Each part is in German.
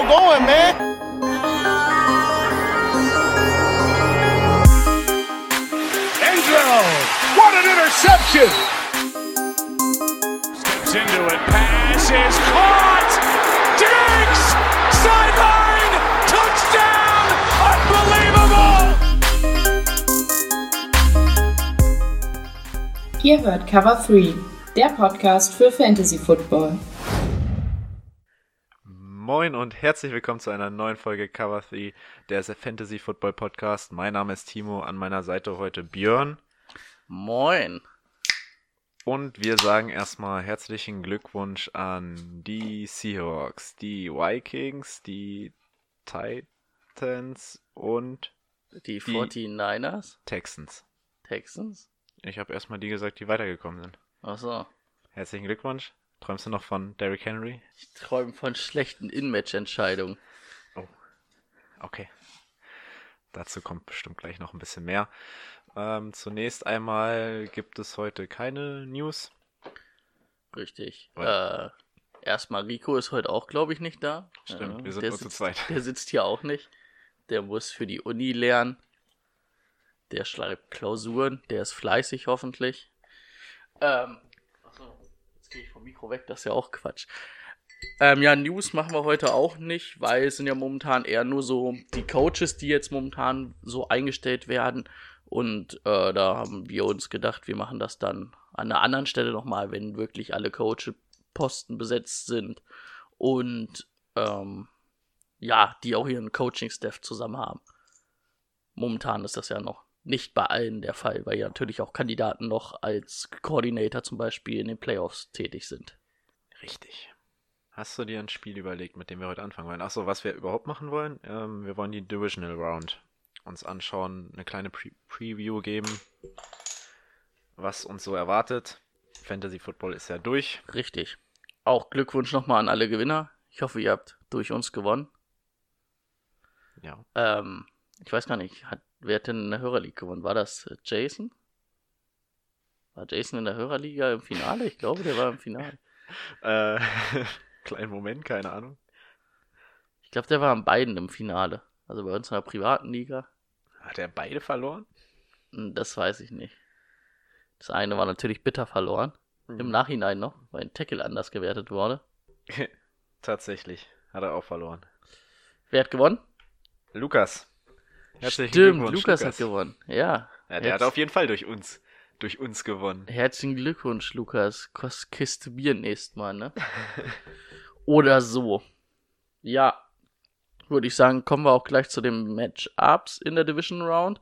show going, man. Enzo, what an interception! Steps into it, pass is caught! Diggs! Sideline! Touchdown! Unbelievable! Ihr hört Cover 3, der Podcast für Fantasy Football. Moin und herzlich willkommen zu einer neuen Folge Cover 3, der Fantasy Football Podcast. Mein Name ist Timo, an meiner Seite heute Björn. Moin. Und wir sagen erstmal herzlichen Glückwunsch an die Seahawks, die Vikings, die Titans und die 49ers, Texans. Texans? Ich habe erstmal die gesagt, die weitergekommen sind. Ach so. Herzlichen Glückwunsch. Träumst du noch von Derrick Henry? Ich träume von schlechten In-Match-Entscheidungen. Oh, okay. Dazu kommt bestimmt gleich noch ein bisschen mehr. Ähm, zunächst einmal gibt es heute keine News. Richtig. Äh, erstmal Rico ist heute auch, glaube ich, nicht da. Stimmt, äh, wir sind der nur sitzt, zu zweit. Der sitzt hier auch nicht. Der muss für die Uni lernen. Der schreibt Klausuren. Der ist fleißig hoffentlich. Ähm, jetzt gehe ich vom Mikro weg. Das ist ja auch Quatsch. Ähm, ja, News machen wir heute auch nicht, weil es sind ja momentan eher nur so die Coaches, die jetzt momentan so eingestellt werden. Und äh, da haben wir uns gedacht, wir machen das dann an einer anderen Stelle nochmal, wenn wirklich alle Coach-Posten besetzt sind und ähm, ja, die auch ihren Coaching-Staff zusammen haben. Momentan ist das ja noch nicht bei allen der Fall, weil ja natürlich auch Kandidaten noch als Coordinator zum Beispiel in den Playoffs tätig sind. Richtig. Hast du dir ein Spiel überlegt, mit dem wir heute anfangen wollen? Achso, was wir überhaupt machen wollen? Ähm, wir wollen die Divisional Round uns anschauen, eine kleine Pre Preview geben, was uns so erwartet. Fantasy Football ist ja durch. Richtig. Auch Glückwunsch nochmal an alle Gewinner. Ich hoffe, ihr habt durch uns gewonnen. Ja. Ähm, ich weiß gar nicht, hat, wer hat denn in der Hörerliga gewonnen? War das äh, Jason? War Jason in der Hörerliga im Finale? Ich glaube, der war im Finale. Äh, kleinen Moment, keine Ahnung. Ich glaube, der war an beiden im Finale. Also bei uns in der privaten Liga. Hat er beide verloren? Hm, Das weiß ich nicht. Das eine war natürlich bitter verloren. Mhm. Im Nachhinein noch, weil ein Tackle anders gewertet wurde. Tatsächlich, hat er auch verloren. Wer hat gewonnen? Lukas. Herzlichen Stimmt, Glückwunsch, Lukas, hat gewonnen. Ja. Ja, der hat auf jeden Fall durch uns, durch uns gewonnen. Herzlichen Glückwunsch, Lukas. Kost Kiste Bier nächstes Mal, ne? Oder so. Ja. Würde ich sagen, kommen wir auch gleich zu den Matchups in der Division Round.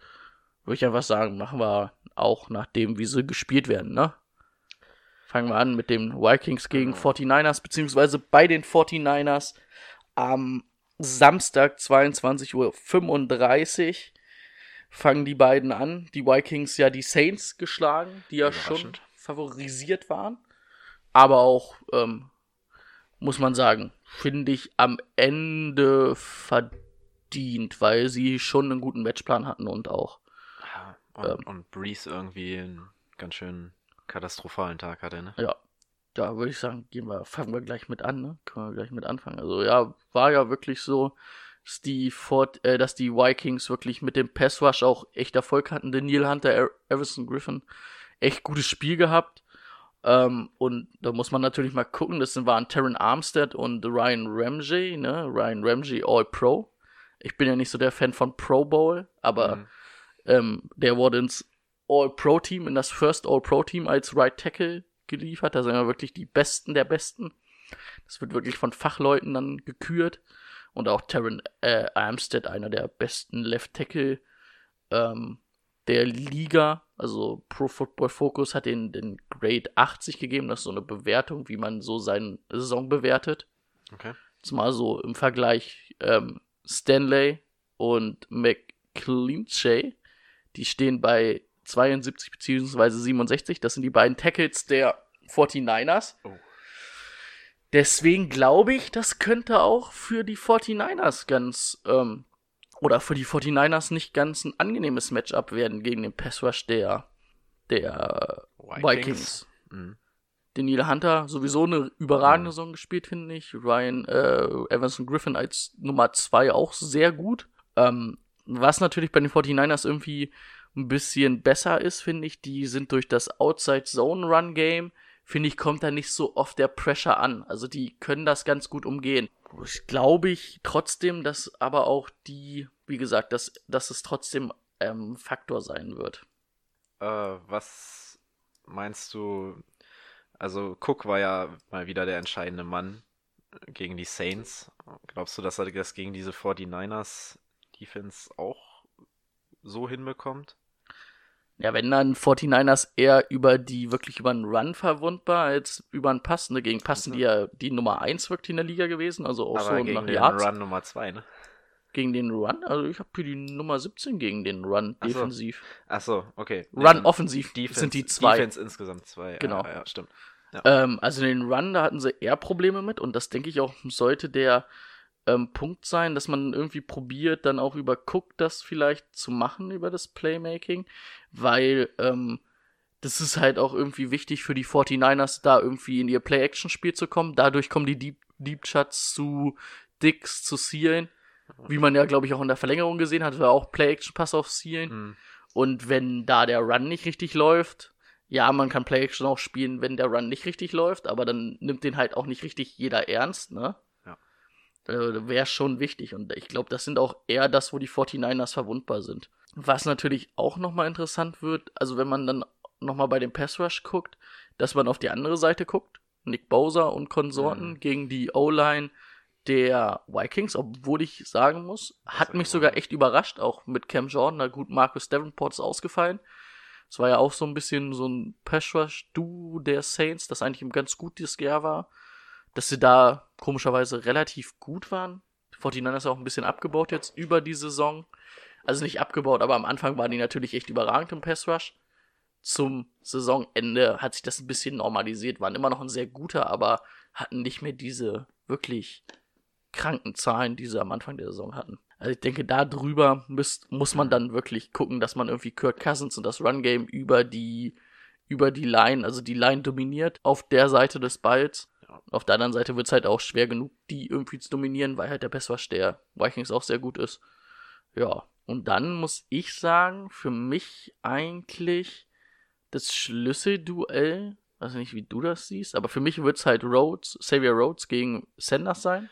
Würde ich einfach sagen, machen wir auch nachdem, wie sie gespielt werden, ne? Fangen wir an mit den Vikings gegen 49ers, beziehungsweise bei den 49ers am Samstag 22.35 Uhr fangen die beiden an. Die Vikings ja die Saints geschlagen, die ja schon favorisiert waren. Aber auch, ähm, muss man sagen, finde ich am Ende verdient, weil sie schon einen guten Matchplan hatten und auch. Und, Ähm. und Breeze irgendwie einen ganz schön katastrophalen Tag hatte, ne? Ja, da würde ich sagen, gehen wir, fangen wir gleich mit an, ne? Können wir gleich mit anfangen. Also ja, war ja wirklich so, dass die, Fort, äh, dass die Vikings wirklich mit dem Pass Rush auch echt Erfolg hatten. Der Neil Hunter, Er- Everson Griffin, echt gutes Spiel gehabt. Ähm, und da muss man natürlich mal gucken, das waren Terran Armstead und Ryan Ramsey, ne? Ryan Ramsey All Pro. Ich bin ja nicht so der Fan von Pro Bowl, aber Mhm. ähm, der wurde ins All-Pro-Team, in das First All-Pro-Team als Right Tackle geliefert. Da sind ja wirklich die Besten der Besten. Das wird wirklich von Fachleuten dann gekürt. Und auch Terran äh, Armstead, einer der besten Left Tackle ähm, der Liga. Also Pro Football Focus hat den, den Grade 80 gegeben. Das ist so eine Bewertung, wie man so seine Saison bewertet. Okay. Zumal so im Vergleich ähm, Stanley und McClinchay, die stehen bei 72 bzw. 67. Das sind die beiden Tackles der 49ers. Oh. Deswegen glaube ich, das könnte auch für die 49ers ganz, ähm, oder für die 49ers nicht ganz ein angenehmes Matchup werden gegen den Pass Rush der, der Vikings. Mhm. Daniel Hunter sowieso eine überragende Mhm. Saison gespielt, finde ich. Ryan äh, Evanson Griffin als Nummer zwei auch sehr gut. Ähm, was natürlich bei den 49ers irgendwie ein bisschen besser ist, finde ich, die sind durch das Outside-Zone-Run-Game, finde ich, kommt da nicht so oft der Pressure an. Also die können das ganz gut umgehen. Ich glaube ich trotzdem, dass aber auch die, wie gesagt, dass, dass es trotzdem ähm, Faktor sein wird. Äh, was meinst du? Also, Cook war ja mal wieder der entscheidende Mann gegen die Saints. Glaubst du, dass er das gegen diese 49ers Defense auch so hinbekommt? Ja, wenn dann 49ers eher über die, wirklich über einen Run verwundbar als über einen Pass. Ne? Gegen Passen die ja die Nummer 1 wirklich in der Liga gewesen, also auch Aber so gegen nach den Yards. Run Nummer 2, ne? Gegen den Run? Also ich habe hier die Nummer 17 gegen den Run Ach so. defensiv. Achso, okay. Run offensiv Defense, sind die zwei. Defense insgesamt zwei. Genau. Ja, ja, stimmt. Ähm, also den Run, da hatten sie eher Probleme mit und das denke ich auch sollte der ähm, Punkt sein, dass man irgendwie probiert, dann auch über Cook das vielleicht zu machen, über das Playmaking, weil ähm, das ist halt auch irgendwie wichtig für die 49ers, da irgendwie in ihr Play-Action-Spiel zu kommen. Dadurch kommen die Deep, Deep Shots zu Dicks, zu Sealen, wie man ja, glaube ich, auch in der Verlängerung gesehen hat, war auch Play-Action-Pass auf Sealen. Hm. Und wenn da der Run nicht richtig läuft, ja, man kann Play-Action auch spielen, wenn der Run nicht richtig läuft, aber dann nimmt den halt auch nicht richtig jeder ernst, ne? Äh, Wäre schon wichtig. Und ich glaube, das sind auch eher das, wo die 49ers verwundbar sind. Was natürlich auch nochmal interessant wird, also wenn man dann nochmal bei dem Pass Rush guckt, dass man auf die andere Seite guckt, Nick Bowser und Konsorten Mhm. gegen die O-Line der Vikings, obwohl ich sagen muss, hat mich sogar echt überrascht, auch mit Cam Jordan, na gut, Marcus Davenport ist ausgefallen. Es war ja auch so ein bisschen so ein Pass-Rush-Duo der Saints, das eigentlich ein ganz gutes Jahr war. Dass sie da komischerweise relativ gut waren. Die 49ers auch ein bisschen abgebaut jetzt über die Saison. Also nicht abgebaut, aber am Anfang waren die natürlich echt überragend im Pass-Rush. Zum Saisonende hat sich das ein bisschen normalisiert, waren immer noch ein sehr guter, aber hatten nicht mehr diese wirklich kranken Zahlen, die sie am Anfang der Saison hatten. Also ich denke, da drüber müsst, muss man dann wirklich gucken, dass man irgendwie Kirk Cousins und das Run-Game über die, über die Line, also die Line dominiert auf der Seite des Balls. Auf der anderen Seite wird es halt auch schwer genug, die irgendwie zu dominieren, weil halt der Passwash der Vikings auch sehr gut ist. Ja, und dann muss ich sagen, für mich eigentlich das Schlüsselduell, weiß nicht, wie du das siehst, aber für mich wird es halt Rhodes, Xavier Rhodes gegen Sanders sein.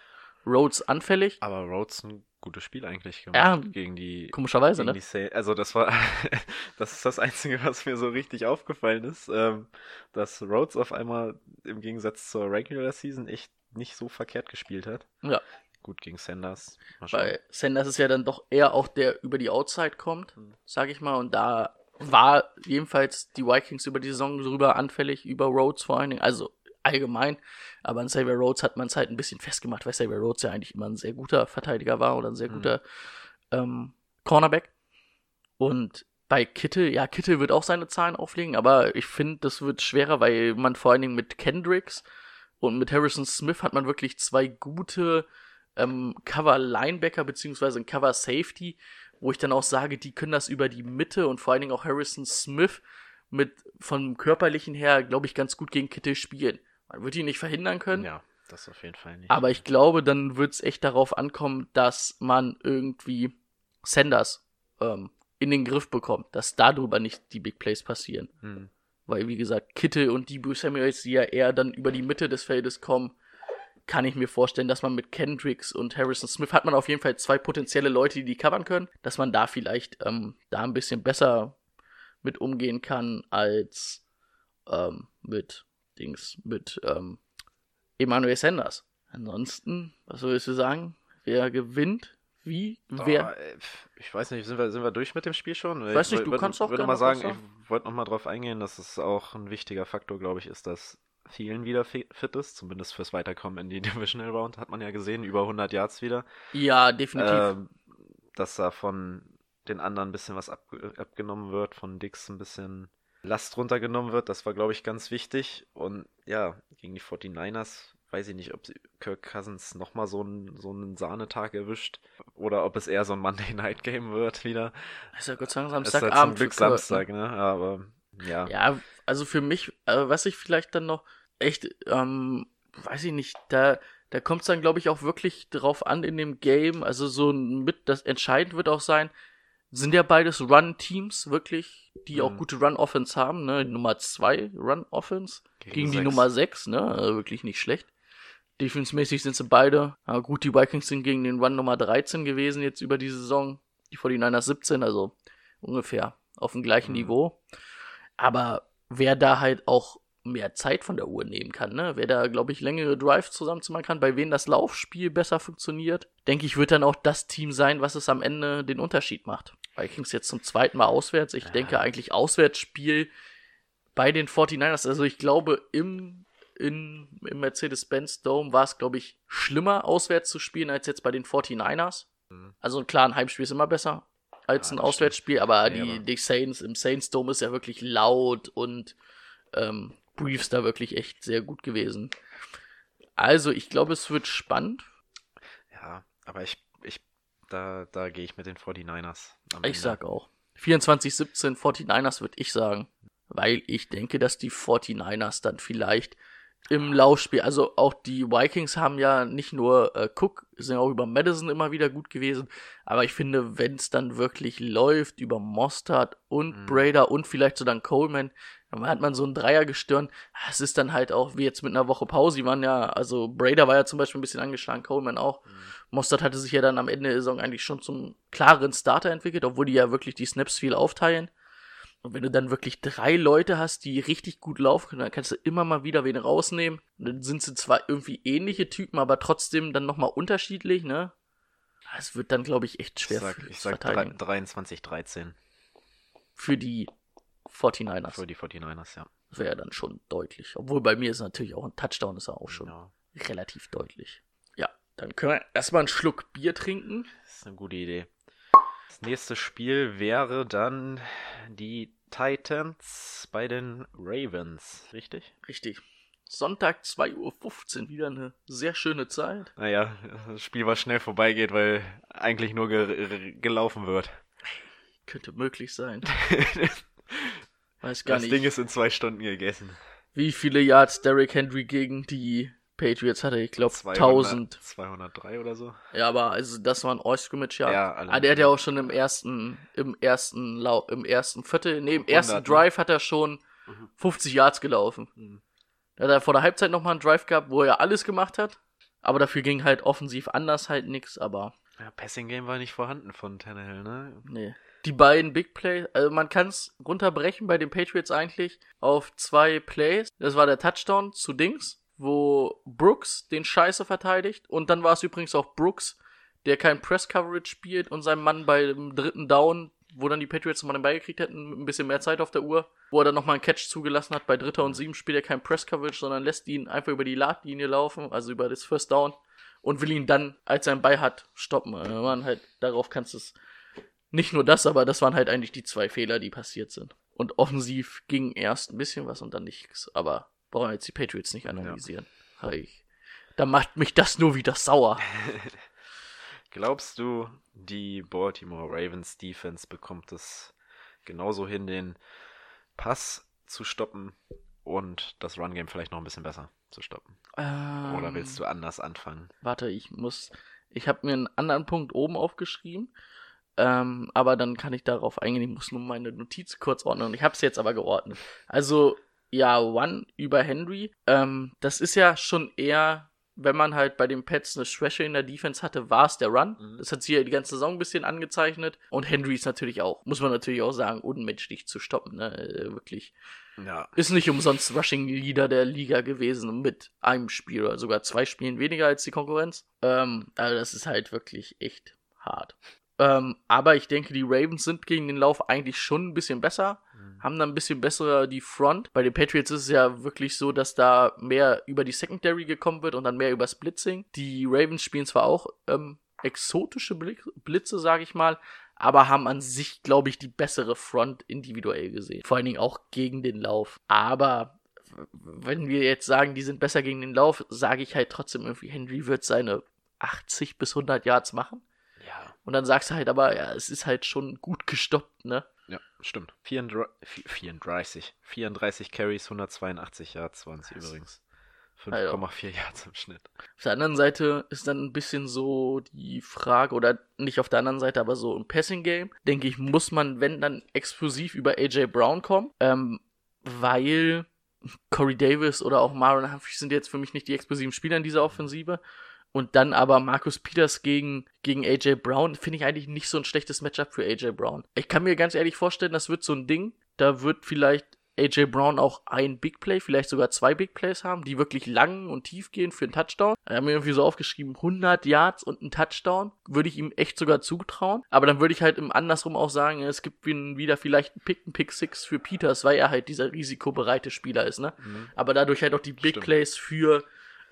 Rhodes anfällig, Aber Rhodes ein gutes Spiel eigentlich Ja, gemacht gegen die komischerweise, gegen ne? die also das war das ist das Einzige, was mir so richtig aufgefallen ist, ähm, dass Rhodes auf einmal im Gegensatz zur Regular Season echt nicht so verkehrt gespielt hat. Ja. Gut gegen Sanders. Weil Sanders ist ja dann doch eher auch der über die Outside kommt, Mhm. sag ich mal. Und da war jedenfalls die Vikings über die Saison drüber anfällig, über Rhodes vor allen Dingen. Also allgemein. Aber an Xavier Rhodes hat man es halt ein bisschen festgemacht, weil Xavier Rhodes ja eigentlich immer ein sehr guter Verteidiger war oder ein sehr Mhm. guter ähm, Cornerback. Und bei Kittel, ja, Kittel wird auch seine Zahlen auflegen, aber ich finde, das wird schwerer, weil man vor allen Dingen mit Kendricks und mit Harrison Smith hat man wirklich zwei gute ähm, Cover-Linebacker beziehungsweise ein Cover-Safety, wo ich dann auch sage, die können das über die Mitte und vor allen Dingen auch Harrison Smith mit vom körperlichen her, glaube ich, ganz gut gegen Kittel spielen. Man wird ihn nicht verhindern können, ja, das auf jeden Fall nicht. aber ich glaube, dann wird es echt darauf ankommen, dass man irgendwie Sanders ähm, in den Griff bekommt, dass darüber nicht die Big Plays passieren. Hm. Weil, wie gesagt, Kittel und Debo Samuels, die ja eher dann über die Mitte des Feldes kommen, kann ich mir vorstellen, dass man mit Kendricks und Harrison Smith hat man auf jeden Fall zwei potenzielle Leute, die die covern können, dass man da vielleicht ähm, da ein bisschen besser mit umgehen kann als ähm, mit Dings, mit ähm, Emmanuel Sanders. Ansonsten, was sollst du sagen? Wer gewinnt? Wie? Wer? Oh, ey, pf, ich weiß nicht, sind wir, sind wir durch mit dem Spiel schon? Weiß nicht, du würd- kannst auch würde mal was sagen, ich wollte noch mal drauf eingehen, dass es auch ein wichtiger Faktor, glaube ich, ist, dass Thielen wieder fi- fit ist, zumindest fürs Weiterkommen in die Divisional Round, hat man ja gesehen, über 100 Yards wieder. Ja, definitiv. Ähm, dass da von den anderen ein bisschen was abge abgenommen wird, von Dix ein bisschen Last runtergenommen wird, das war, glaube ich, ganz wichtig. Und ja, gegen die 49ers weiß ich nicht, ob Kirk Cousins nochmal so einen, so einen Sahnetag erwischt oder ob es eher so ein Monday Night Game wird wieder. ist ja Gott sei Dank ist halt zum Samstagabend. Glück Kirk, ne? Samstag, ne? Aber ja. Ja, also für mich, äh, was ich vielleicht dann noch, echt, ähm, weiß ich nicht, da, da kommt es dann, glaube ich, auch wirklich drauf an in dem Game. Also so mit, das entscheidend wird auch sein, sind ja beides Run-Teams wirklich, die auch Mhm. gute Run-Offense haben, ne? Nummer 2 Run-Offense Gegen gegen, die. Nummer 6, ne? Also wirklich nicht schlecht. Defense-mäßig sind sie beide. Ja, gut, die Vikings sind gegen den Run Nummer 13 gewesen jetzt über die Saison. Die 49ers 17, also ungefähr auf dem gleichen Mhm. Niveau. Aber wer da halt auch mehr Zeit von der Uhr nehmen kann, ne? Wer da, glaube ich, längere Drives zusammenzumachen kann, bei wem das Laufspiel besser funktioniert, denke ich, wird dann auch das Team sein, was es am Ende den Unterschied macht. Vikings jetzt zum zweiten Mal auswärts. Ich Ja. denke eigentlich Auswärtsspiel bei den 49ers. Also ich glaube, im, in, im Mercedes-Benz Dome war es, glaube ich, schlimmer auswärts zu spielen als jetzt bei den 49ers. Mhm. Also klar, ein Heimspiel ist immer besser als Ja, ein Auswärtsspiel, aber, Nee, die, aber- die Saints im Saints Dome ist ja wirklich laut und ähm, Briefs da wirklich echt sehr gut gewesen. Also ich glaube, es wird spannend. Ja, aber ich, ich, da, da gehe ich mit den 49ers. am Ich Ende. sag auch. 24-17 49ers würde ich sagen. Weil ich denke, dass die 49ers dann vielleicht im Laufspiel, also auch die Vikings haben ja nicht nur äh, Cook, sind ja auch über Madison immer wieder gut gewesen, aber ich finde, wenn es dann wirklich läuft über Mostard und Mhm. Brader und vielleicht so dann Coleman, hat man so ein Dreiergestirn. Es ist dann halt auch wie jetzt mit einer Woche Pause. Die waren ja, also Brader war ja zum Beispiel ein bisschen angeschlagen, Coleman auch. Mostert hatte sich ja dann am Ende der Saison eigentlich schon zum klaren Starter entwickelt, obwohl die ja wirklich die Snaps viel aufteilen. Und wenn du dann wirklich drei Leute hast, die richtig gut laufen können, dann kannst du immer mal wieder wen rausnehmen. Und dann sind sie zwar irgendwie ähnliche Typen, aber trotzdem dann nochmal unterschiedlich, ne? Es wird dann, glaube ich, echt Ich schwer sag, für- ich sag verteidigen. 23-13 für die 49ers. für die 49ers, ja. Das wäre dann schon deutlich. Obwohl bei mir ist natürlich auch ein Touchdown, ist ja auch schon ja. relativ deutlich. Ja, dann können wir erstmal einen Schluck Bier trinken. Das ist eine gute Idee. Das nächste Spiel wäre dann die Titans bei den Ravens, richtig? Richtig. Sonntag 2.15 Uhr, wieder eine sehr schöne Zeit. Naja, das Spiel, was schnell vorbeigeht, weil eigentlich nur ge gelaufen wird. Könnte möglich sein. Weiß gar das nicht, Ding ist in zwei Stunden gegessen. wie viele Yards Derrick Henry gegen die Patriots hatte. Ich glaube 200 1000. 203 oder so. Ja, aber also das war ein All-Scrimmage Yard. Ja, alle- ah, der hat ja auch schon im ersten, im ersten Lau im ersten Viertel, nee, im 100, ersten? Drive hat er schon 50 Yards gelaufen. Mhm. Da hat er vor der Halbzeit nochmal einen Drive gehabt, wo er alles gemacht hat. Aber dafür ging halt offensiv anders halt nix, aber Ja, Passing Game war nicht vorhanden von Tannehill, ne? nee. Die beiden Big Plays, also man kann es runterbrechen bei den Patriots eigentlich auf zwei Plays. Das war der Touchdown zu Dings, wo Brooks den Scheiße verteidigt. Und dann war es übrigens auch Brooks, der kein Press Coverage spielt und sein Mann beim dritten Down, wo dann die Patriots nochmal den Ball gekriegt hätten, ein bisschen mehr Zeit auf der Uhr, wo er dann nochmal einen Catch zugelassen hat. Bei dritter und sieben spielt er kein Press Coverage, sondern lässt ihn einfach über die Ladlinie laufen, also über das First Down und will ihn dann, als er einen Ball hat, stoppen. Also man halt, darauf kannst du es. Nicht nur das, aber das waren halt eigentlich die zwei Fehler, die passiert sind. Und offensiv ging erst ein bisschen was und dann nichts. Aber brauchen wir jetzt die Patriots nicht analysieren. Ja. Ich, da macht mich das nur wieder sauer. Glaubst du, die Baltimore Ravens Defense bekommt es genauso hin, den Pass zu stoppen und das Run Game vielleicht noch ein bisschen besser zu stoppen? Oder willst du anders anfangen? Warte, ich muss. Ich habe mir einen anderen Punkt oben aufgeschrieben. Ähm, aber dann kann ich darauf eingehen. Ich muss nur meine Notiz kurz ordnen. Ich habe es jetzt aber geordnet. Also, ja, One über Henry. Ähm, das ist ja schon eher, wenn man halt bei den Pets eine Schwäche in der Defense hatte, war es der Run. Mhm. Das hat sich ja die ganze Saison ein bisschen angezeichnet. Und Henry ist natürlich auch, muss man natürlich auch sagen, unmenschlich zu stoppen. Ne? Äh, Wirklich. Ja, Ist nicht umsonst Rushing Leader der Liga gewesen mit einem Spiel oder sogar zwei Spielen weniger als die Konkurrenz. Ähm, also das ist halt wirklich echt hart. Ähm, aber ich denke, die Ravens sind gegen den Lauf eigentlich schon ein bisschen besser, haben dann ein bisschen bessere die Front. Bei den Patriots ist es ja wirklich so, dass da mehr über die Secondary gekommen wird und dann mehr über Blitzing. Die Ravens spielen zwar auch ähm, exotische Blitze, sage ich mal, aber haben an sich, glaube ich, die bessere Front individuell gesehen. Vor allen Dingen auch gegen den Lauf. Aber wenn wir jetzt sagen, die sind besser gegen den Lauf, sage ich halt trotzdem irgendwie, Henry wird seine 80 bis 100 Yards machen. Und dann sagst du halt aber, ja, es ist halt schon gut gestoppt, ne? ja, stimmt. 34, 34, 34 Carries, 182 Yards waren es übrigens. 5,4 Yards im Schnitt. Auf der anderen Seite ist dann ein bisschen so die Frage, oder nicht auf der anderen Seite, aber so im Passing-Game, denke ich, muss man, wenn dann exklusiv über AJ Brown kommen, ähm, weil Corey Davis oder auch Marlon Humphrey sind jetzt für mich nicht die explosiven Spieler in dieser Offensive. Und dann aber Marcus Peters gegen, gegen AJ Brown, finde ich eigentlich nicht so ein schlechtes Matchup für AJ Brown. Ich kann mir ganz ehrlich vorstellen, das wird so ein Ding. Da wird vielleicht AJ Brown auch ein Big Play, vielleicht sogar zwei Big Plays haben, die wirklich lang und tief gehen für einen Touchdown. Er hat mir irgendwie so aufgeschrieben, 100 Yards und ein Touchdown. Würde ich ihm echt sogar zutrauen. Aber dann würde ich halt im andersrum auch sagen, es gibt wieder vielleicht einen Pick, einen Pick Six für Peters, weil er halt dieser risikobereite Spieler ist, ne? Mhm. Aber dadurch halt auch die Big Stimmt. Plays für,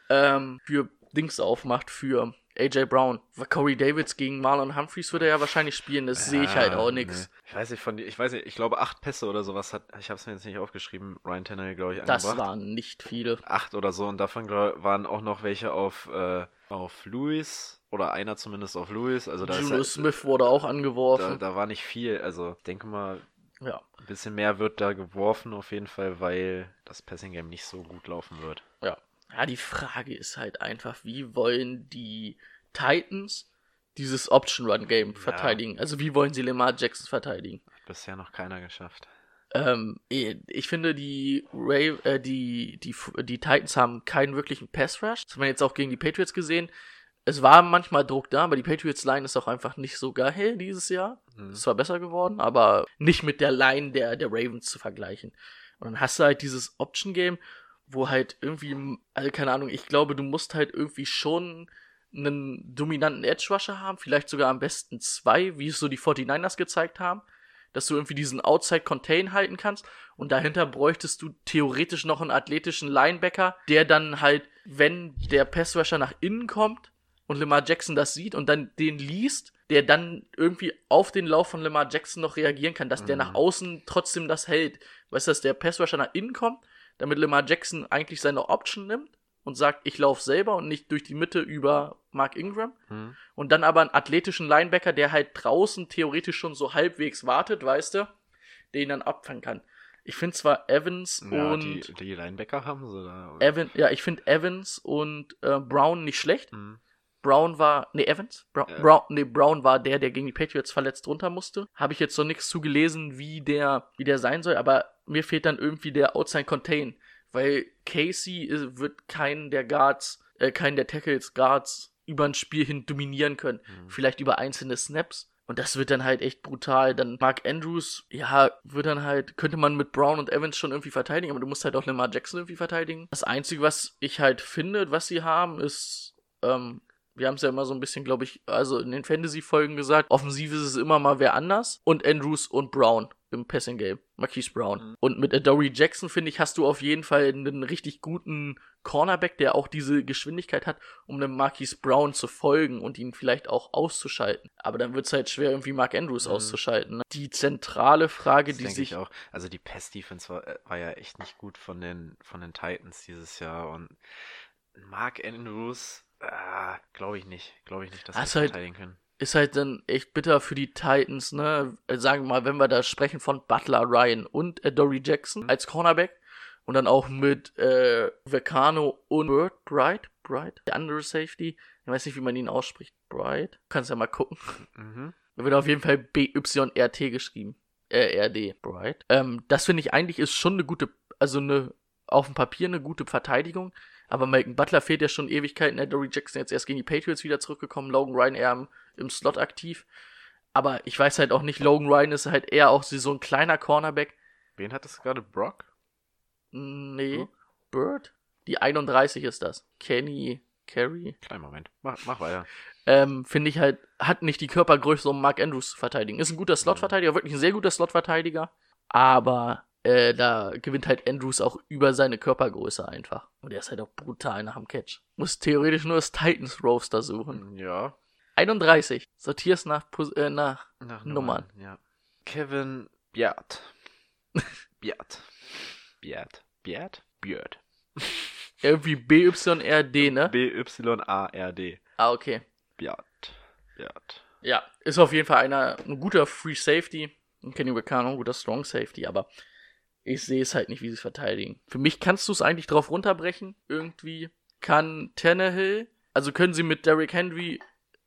ähm, für Dings aufmacht, für AJ Brown. Corey Davids gegen Marlon Humphreys würde er ja wahrscheinlich spielen, das ja, sehe ich halt auch nix. Nee. Ich weiß nicht, von ich weiß nicht, ich glaube acht Pässe oder sowas hat, ich habe es mir jetzt nicht aufgeschrieben, Ryan Tannehill, glaube ich, angebracht. Das waren nicht viele. Acht oder so und davon waren auch noch welche auf, äh, auf Lewis oder einer zumindest auf Lewis. Also da Julius halt, Smith wurde auch angeworfen. Da, da war nicht viel, also denke mal, ja. ein bisschen mehr wird da geworfen auf jeden Fall, weil das Passing Game nicht so gut laufen wird. Ja, ja, die Frage ist halt einfach, wie wollen die Titans dieses Option Run Game ja. verteidigen? Also wie wollen sie Lamar Jackson verteidigen? Bisher noch keiner geschafft. Ähm, ich finde, die, Ray, äh, die, die, die Titans haben keinen wirklichen Pass Rush. Das haben wir jetzt auch gegen die Patriots gesehen. Es war manchmal Druck da, aber die Patriots Line ist auch einfach nicht so geil dieses Jahr. Mhm. Es war besser geworden, aber nicht mit der Line der, der Ravens zu vergleichen. Und dann hast du halt dieses Option Game wo halt irgendwie, also keine Ahnung, ich glaube, du musst halt irgendwie schon einen dominanten Edge Rusher haben, vielleicht sogar am besten zwei, wie es so die 49ers gezeigt haben, dass du irgendwie diesen Outside Contain halten kannst und dahinter bräuchtest du theoretisch noch einen athletischen Linebacker, der dann halt, wenn der Pass Rusher nach innen kommt und Lamar Jackson das sieht und dann den liest, der dann irgendwie auf den Lauf von Lamar Jackson noch reagieren kann, dass mhm. der nach außen trotzdem das hält. Weißt du, dass der Pass Rusher nach innen kommt damit Lamar Jackson eigentlich seine Option nimmt und sagt, ich laufe selber und nicht durch die Mitte über Mark Ingram. Mhm. Und dann aber einen athletischen Linebacker, der halt draußen theoretisch schon so halbwegs wartet, weißt du, den dann abfangen kann. Ich finde zwar Evans ja, und. Die, die Linebacker haben sie da. Evan, ja, ich finde Evans und äh, Brown nicht schlecht. Mhm. Brown war, nee, Evans? Bra äh. Brown, nee, Brown war der, der gegen die Patriots verletzt runter musste. Habe ich jetzt noch nichts zugelesen, wie der, wie der sein soll, aber mir fehlt dann irgendwie der Outside Contain, weil Casey ist, wird keinen der Guards, äh, keinen der Tackles Guards über ein Spiel hin dominieren können. Mhm. Vielleicht über einzelne Snaps. Und das wird dann halt echt brutal. Dann Mark Andrews, ja, wird dann halt, könnte man mit Brown und Evans schon irgendwie verteidigen, aber du musst halt auch Lamar Jackson irgendwie verteidigen. Das Einzige, was ich halt finde, was sie haben, ist ähm, wir haben es ja immer so ein bisschen, glaube ich, also in den Fantasy-Folgen gesagt, offensiv ist es immer mal wer anders und Andrews und Brown im Passing Game. Marquise Brown. Mhm. Und mit Adoree Jackson, finde ich, hast du auf jeden Fall einen richtig guten Cornerback, der auch diese Geschwindigkeit hat, um einem Marquise Brown zu folgen und ihn vielleicht auch auszuschalten. Aber dann wird es halt schwer, irgendwie Mark Andrews mhm. auszuschalten. Ne? Die zentrale Frage, das die sich. Ich auch, also die Pass-Defense war, äh, war ja echt nicht gut von den, von den Titans dieses Jahr und Mark Andrews äh, glaube ich nicht. Glaube ich nicht, dass sie halt, verteidigen können. Ist halt dann echt bitter für die Titans, ne? Äh, sagen wir mal, wenn wir da sprechen von Butler, Ryan und äh, Dory Jackson mhm. als Cornerback und dann auch mit äh, Vecano und Bird, Bright, Bright, der andere Safety. Ich weiß nicht, wie man ihn ausspricht. Bright. Kannst ja mal gucken. Mhm. Da wird auf jeden Fall B-Y-R-T geschrieben. Äh, R-D. Bright. Ähm, das finde ich eigentlich ist schon eine gute, also eine, auf dem Papier eine gute Verteidigung. Aber Malcolm Butler fehlt ja schon Ewigkeiten. Der Dory Jackson jetzt erst gegen die Patriots wieder zurückgekommen. Logan Ryan eher im, im Slot aktiv. Aber ich weiß halt auch nicht, Logan Ryan ist halt eher auch so ein kleiner Cornerback. Wen hat das gerade? Brock? Nee. Brook? Bird? Die 31 ist das. Kenny Carey. Kleinen Moment. Mach, mach weiter. Ähm, finde ich halt, hat nicht die Körpergröße, um Mark Andrews zu verteidigen. Ist ein guter Slot-Verteidiger, wirklich ein sehr guter Slot-Verteidiger. Aber äh, da gewinnt halt Andrews auch über seine Körpergröße einfach. Und er ist halt auch brutal nach dem Catch. Muss theoretisch nur das Titans Roaster suchen. Ja. 31. Sortier's nach, äh, nach, nach Nummern. Nummern. Ja. Kevin Biat. Biat. Biat. Biat? Biat. Irgendwie B-Y-R-D, ne? B-Y-A-R-D. Ah, okay. Biat. Biat. Ja, ist auf jeden Fall einer, ein guter Free Safety. Kenny Wicano, guter Strong Safety, aber ich sehe es halt nicht, wie sie es verteidigen. Für mich kannst du es eigentlich drauf runterbrechen. Irgendwie kann Tannehill, also können sie mit Derrick Henry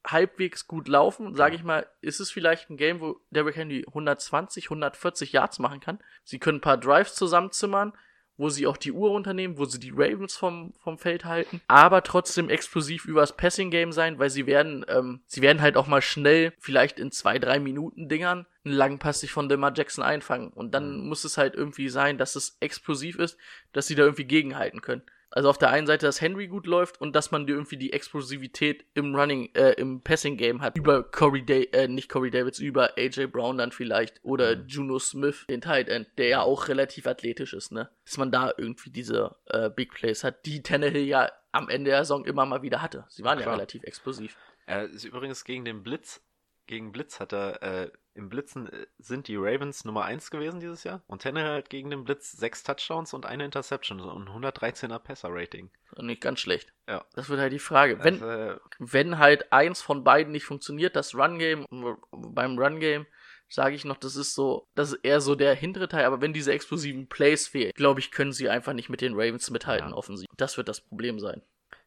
halbwegs gut laufen, sage ich mal, ist es vielleicht ein Game, wo Derrick Henry 120, 140 Yards machen kann. Sie können ein paar Drives zusammenzimmern, wo sie auch die Uhr unternehmen, wo sie die Ravens vom, vom Feld halten, aber trotzdem explosiv übers Passing Game sein, weil sie werden, ähm, sie werden halt auch mal schnell, vielleicht in zwei, drei Minuten Dingern, einen langen Pass sich von Demar Jackson einfangen. Und dann muss es halt irgendwie sein, dass es explosiv ist, dass sie da irgendwie gegenhalten können. Also auf der einen Seite, dass Henry gut läuft und dass man dir irgendwie die Explosivität im Running, äh, im Passing Game hat. Über Corey Day, äh, nicht Corey Davids, über AJ Brown dann vielleicht oder Juno Smith, den Tight End, der ja auch relativ athletisch ist, ne? Dass man da irgendwie diese äh, Big Plays hat, die Tannehill ja am Ende der Saison immer mal wieder hatte. Sie waren ja Klar. relativ explosiv. Er ist übrigens gegen den Blitz. Gegen Blitz hat er, äh, im Blitzen äh, sind die Ravens Nummer 1 gewesen dieses Jahr. Und Tannehill hat gegen den Blitz sechs Touchdowns und eine Interception und 113er Passer-Rating. Nicht ganz schlecht. Ja. Das wird halt die Frage. Wenn, Also, äh, wenn halt eins von beiden nicht funktioniert, das Run-Game, beim Run-Game sage ich noch, das ist so, das ist eher so der hintere Teil, aber wenn diese explosiven Plays fehlen, glaube ich, können sie einfach nicht mit den Ravens mithalten, Ja. offensiv. Das wird das Problem sein.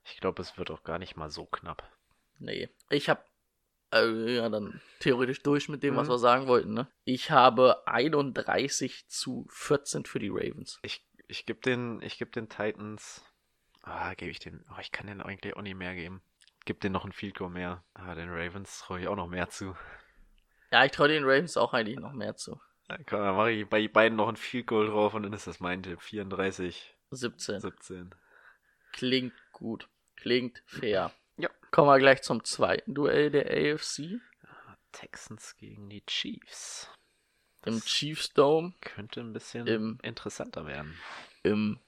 ich glaube, es wird auch gar nicht mal so knapp. Nee. Ich habe äh, ja dann theoretisch durch mit dem, was Mhm. wir sagen wollten, ne? Ich habe 31 zu 14 für die Ravens. Ich, ich gebe den, ich geb den Titans. Ah, gebe ich den. Oh, ich kann den eigentlich auch nicht mehr geben. Gib den noch ein Field Goal mehr. Ah, den Ravens traue ich auch noch mehr zu. Ja, ich traue den Ravens auch eigentlich noch mehr zu. Dann kann- dann mache ich bei beiden noch ein Field Goal drauf und dann ist das mein Tipp. 34, 17. 17. Klingt gut. Klingt fair. Ja. Kommen wir gleich zum zweiten Duell der AFC. Texans gegen die Chiefs. Im Das Chiefs Dome. könnte ein bisschen Im- interessanter werden. Im.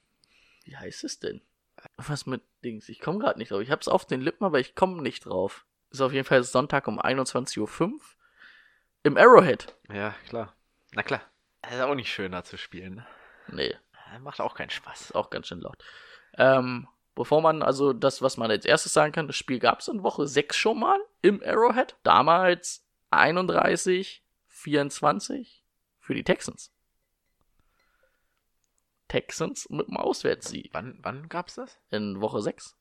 Wie heißt es denn? Was mit Dings? Ich komme gerade nicht drauf. Ich hab's auf den Lippen, aber ich komme nicht drauf. Ist auf jeden Fall Sonntag um 21.05 Uhr. Im Arrowhead. Ja, klar. Na klar. Das ist auch nicht schöner zu spielen. ne? Nee, Macht auch keinen Spaß. ist auch ganz schön laut. Ähm, bevor man, also das, was man als erstes sagen kann, das Spiel gab es in Woche 6 schon mal im Arrowhead. Damals 31, 24 für die Texans. Texans mit dem Auswärtssieg Wann, wann gab's das? in Woche 6.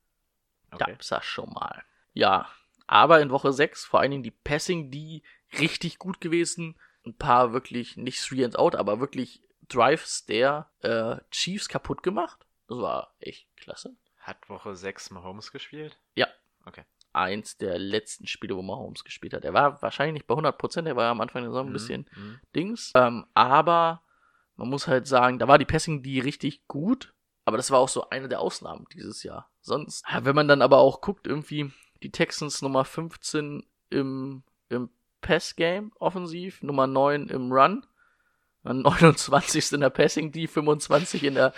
Okay. Gab's das schon mal. Ja, aber in Woche 6 vor allen Dingen die Passing, die richtig gut gewesen. Ein paar wirklich, nicht Three and Out, aber wirklich Drives der äh, Chiefs kaputt gemacht. Das war echt klasse. Hat Woche 6 Mahomes gespielt? Ja. Okay. Eins der letzten Spiele, wo Mahomes gespielt hat. Er war wahrscheinlich nicht bei 100%, er war am Anfang der Saison ein Mhm, bisschen mhm. Dings. Ähm, aber man muss halt sagen, da war die Passing die richtig gut. Aber das war auch so eine der Ausnahmen dieses Jahr. Sonst, wenn man dann aber auch guckt, irgendwie die Texans Nummer 15 im, im Pass-Game offensiv, Nummer 9 im Run, dann 29. in der Passing, die 25 in der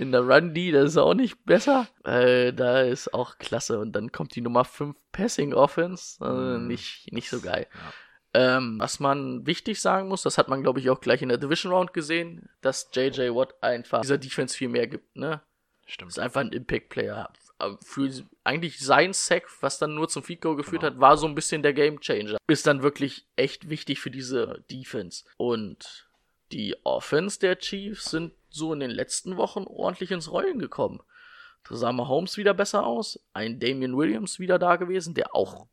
in der Run D, das ist auch nicht besser. Äh, da ist auch klasse. Und dann kommt die Nummer 5 Passing Offense. Äh, nicht, nicht so geil. Ja. Ähm, was man wichtig sagen muss, das hat man, glaube ich, auch gleich in der Division Round gesehen, dass JJ Watt einfach dieser Defense viel mehr gibt, ne? Stimmt. Ist einfach ein Impact-Player. Für eigentlich sein Sack, was dann nur zum Field Goal geführt Genau. hat, war so ein bisschen der Game Changer. Ist dann wirklich echt wichtig für diese Defense. Und die Offense der Chiefs sind so in den letzten Wochen ordentlich ins Rollen gekommen. Da sah Mahomes wieder besser aus, ein Damian Williams wieder da gewesen, der auch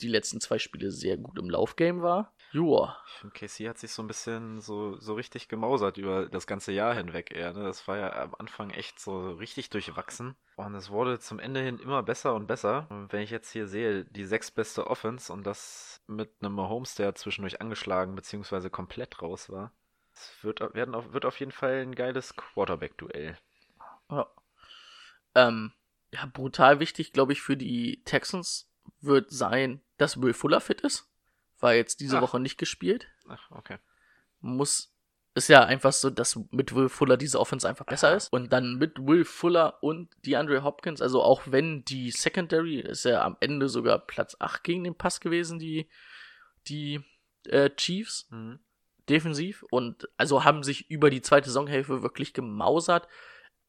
die letzten zwei Spiele sehr gut im Laufgame war. Joa, Ich finde, KC hat sich so ein bisschen so, so richtig gemausert über das ganze Jahr hinweg eher. Ne? Das war ja am Anfang echt so richtig durchwachsen. Und es wurde zum Ende hin immer besser und besser. Und wenn ich jetzt hier sehe, die sechs beste Offense und das mit einem Mahomes, der zwischendurch angeschlagen bzw. komplett raus war. Es wird, werden auf, wird auf jeden Fall ein geiles Quarterback-Duell. Ja. Ähm, ja, brutal wichtig, glaube ich, für die Texans wird sein, dass Will Fuller fit ist. War jetzt diese Ach. Woche nicht gespielt. Ach, okay. Muss, ist ja einfach so, dass mit Will Fuller diese Offense einfach besser Aha. ist. Und dann mit Will Fuller und DeAndre Hopkins, also auch wenn die Secondary, ist ja am Ende sogar Platz 8 gegen den Pass gewesen, die, die äh, Chiefs Mhm. Defensiv und also haben sich über die zweite Saisonhälfte wirklich gemausert.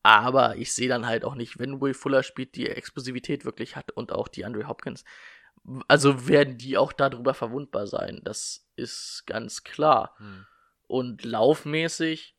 Aber ich sehe dann halt auch nicht, wenn Will Fuller spielt, die Explosivität wirklich hat und auch die Andre Hopkins. Also werden die auch darüber verwundbar sein. Das ist ganz klar. Mhm. Und laufmäßig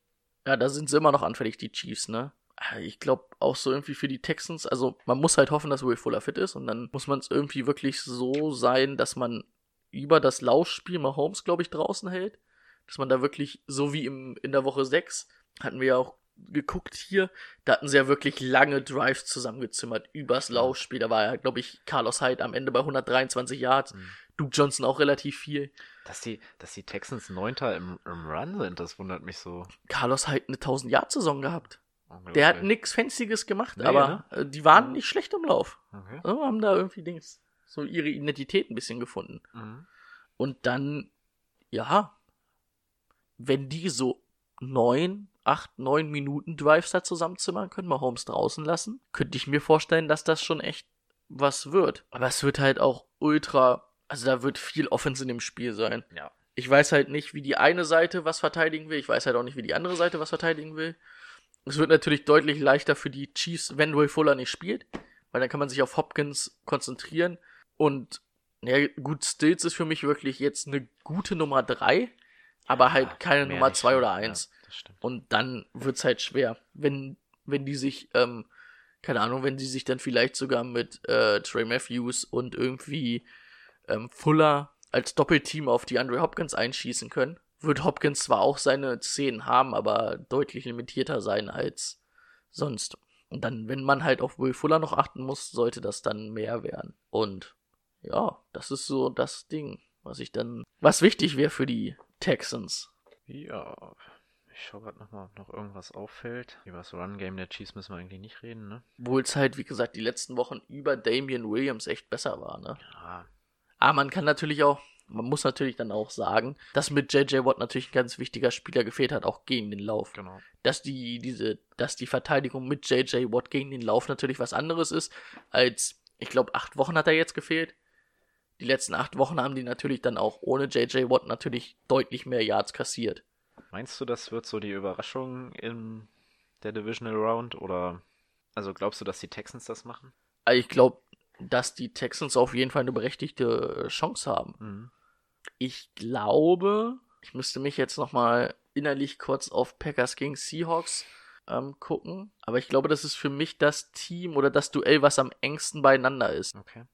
Ja, da sind sie immer noch anfällig, die Chiefs, ne? Ich glaube auch so irgendwie für die Texans, also man muss halt hoffen, dass Will Fuller fit ist und dann muss man es irgendwie wirklich so sein, dass man über das Laufspiel Mahomes, glaube ich, draußen hält. Dass man da wirklich, so wie im, in der Woche 6, hatten wir ja auch geguckt hier, da hatten sie ja wirklich lange Drives zusammengezimmert übers Laufspiel. Da war ja, glaube ich, Carlos Hyde am Ende bei 123 Yards, Mhm. Duke Johnson auch relativ viel. Dass die, dass die Texans Neunter im, im Run sind, das wundert mich so. Carlos Hyde eine 1000 Yard Saison gehabt. Der hat nix Fancyes gemacht, Nee, aber äh, die waren Mhm. nicht schlecht im Lauf. Okay. Also haben da irgendwie Dings, so ihre Identität ein bisschen gefunden. Mhm. Und dann, ja, wenn die so neun, acht, neun Minuten Drives da zusammenzimmern können, mal Holmes draußen lassen, könnte ich mir vorstellen, dass das schon echt was wird. Aber es wird halt auch ultra, also da wird viel Offense in dem Spiel sein. Ja. Ich weiß halt nicht, wie die eine Seite was verteidigen will. Ich weiß halt auch nicht, wie die andere Seite was verteidigen will. Es wird natürlich deutlich leichter für die Chiefs, wenn Will Fuller nicht spielt, weil dann kann man sich auf Hopkins konzentrieren. Und ja, gut, Stills ist für mich wirklich jetzt eine gute Nummer drei, aber halt keine Nummer nicht, zwei oder eins. das stimmt. Und dann wird's halt schwer, wenn wenn die sich, ähm, keine Ahnung, wenn sie sich dann vielleicht sogar mit äh, Trey Matthews und irgendwie ähm, Fuller als Doppelteam auf die Andre Hopkins einschießen können, wird Hopkins zwar auch seine Szenen haben, aber deutlich limitierter sein als sonst. Und dann, wenn man halt auf Will Fuller noch achten muss, sollte das dann mehr werden. Und ja, das ist so das Ding, was ich dann, was wichtig wäre für die Texans. Ja. Ich schau grad nochmal, ob noch irgendwas auffällt. Über das Run-Game der Chiefs müssen wir eigentlich nicht reden, ne? Obwohl es halt, wie gesagt, die letzten Wochen über Damian Williams echt besser war, ne? Ja. Aber man kann natürlich auch, man muss natürlich dann auch sagen, dass mit JJ Watt natürlich ein ganz wichtiger Spieler gefehlt hat, auch gegen den Lauf. Genau. Dass die, diese, dass die Verteidigung mit JJ Watt gegen den Lauf natürlich was anderes ist, als, ich glaube, acht Wochen hat er jetzt gefehlt. Die letzten acht Wochen haben die natürlich dann auch ohne JJ Watt natürlich deutlich mehr Yards kassiert. Meinst du, das wird so die Überraschung in der Divisional Round? Oder. Also glaubst du, dass die Texans das machen? Also ich glaube, dass die Texans auf jeden Fall eine berechtigte Chance haben. Mhm. Ich glaube, ich müsste mich jetzt nochmal innerlich kurz auf Packers gegen Seahawks ähm, gucken. Aber ich glaube, das ist für mich das Team oder das Duell, was am engsten beieinander ist. Okay.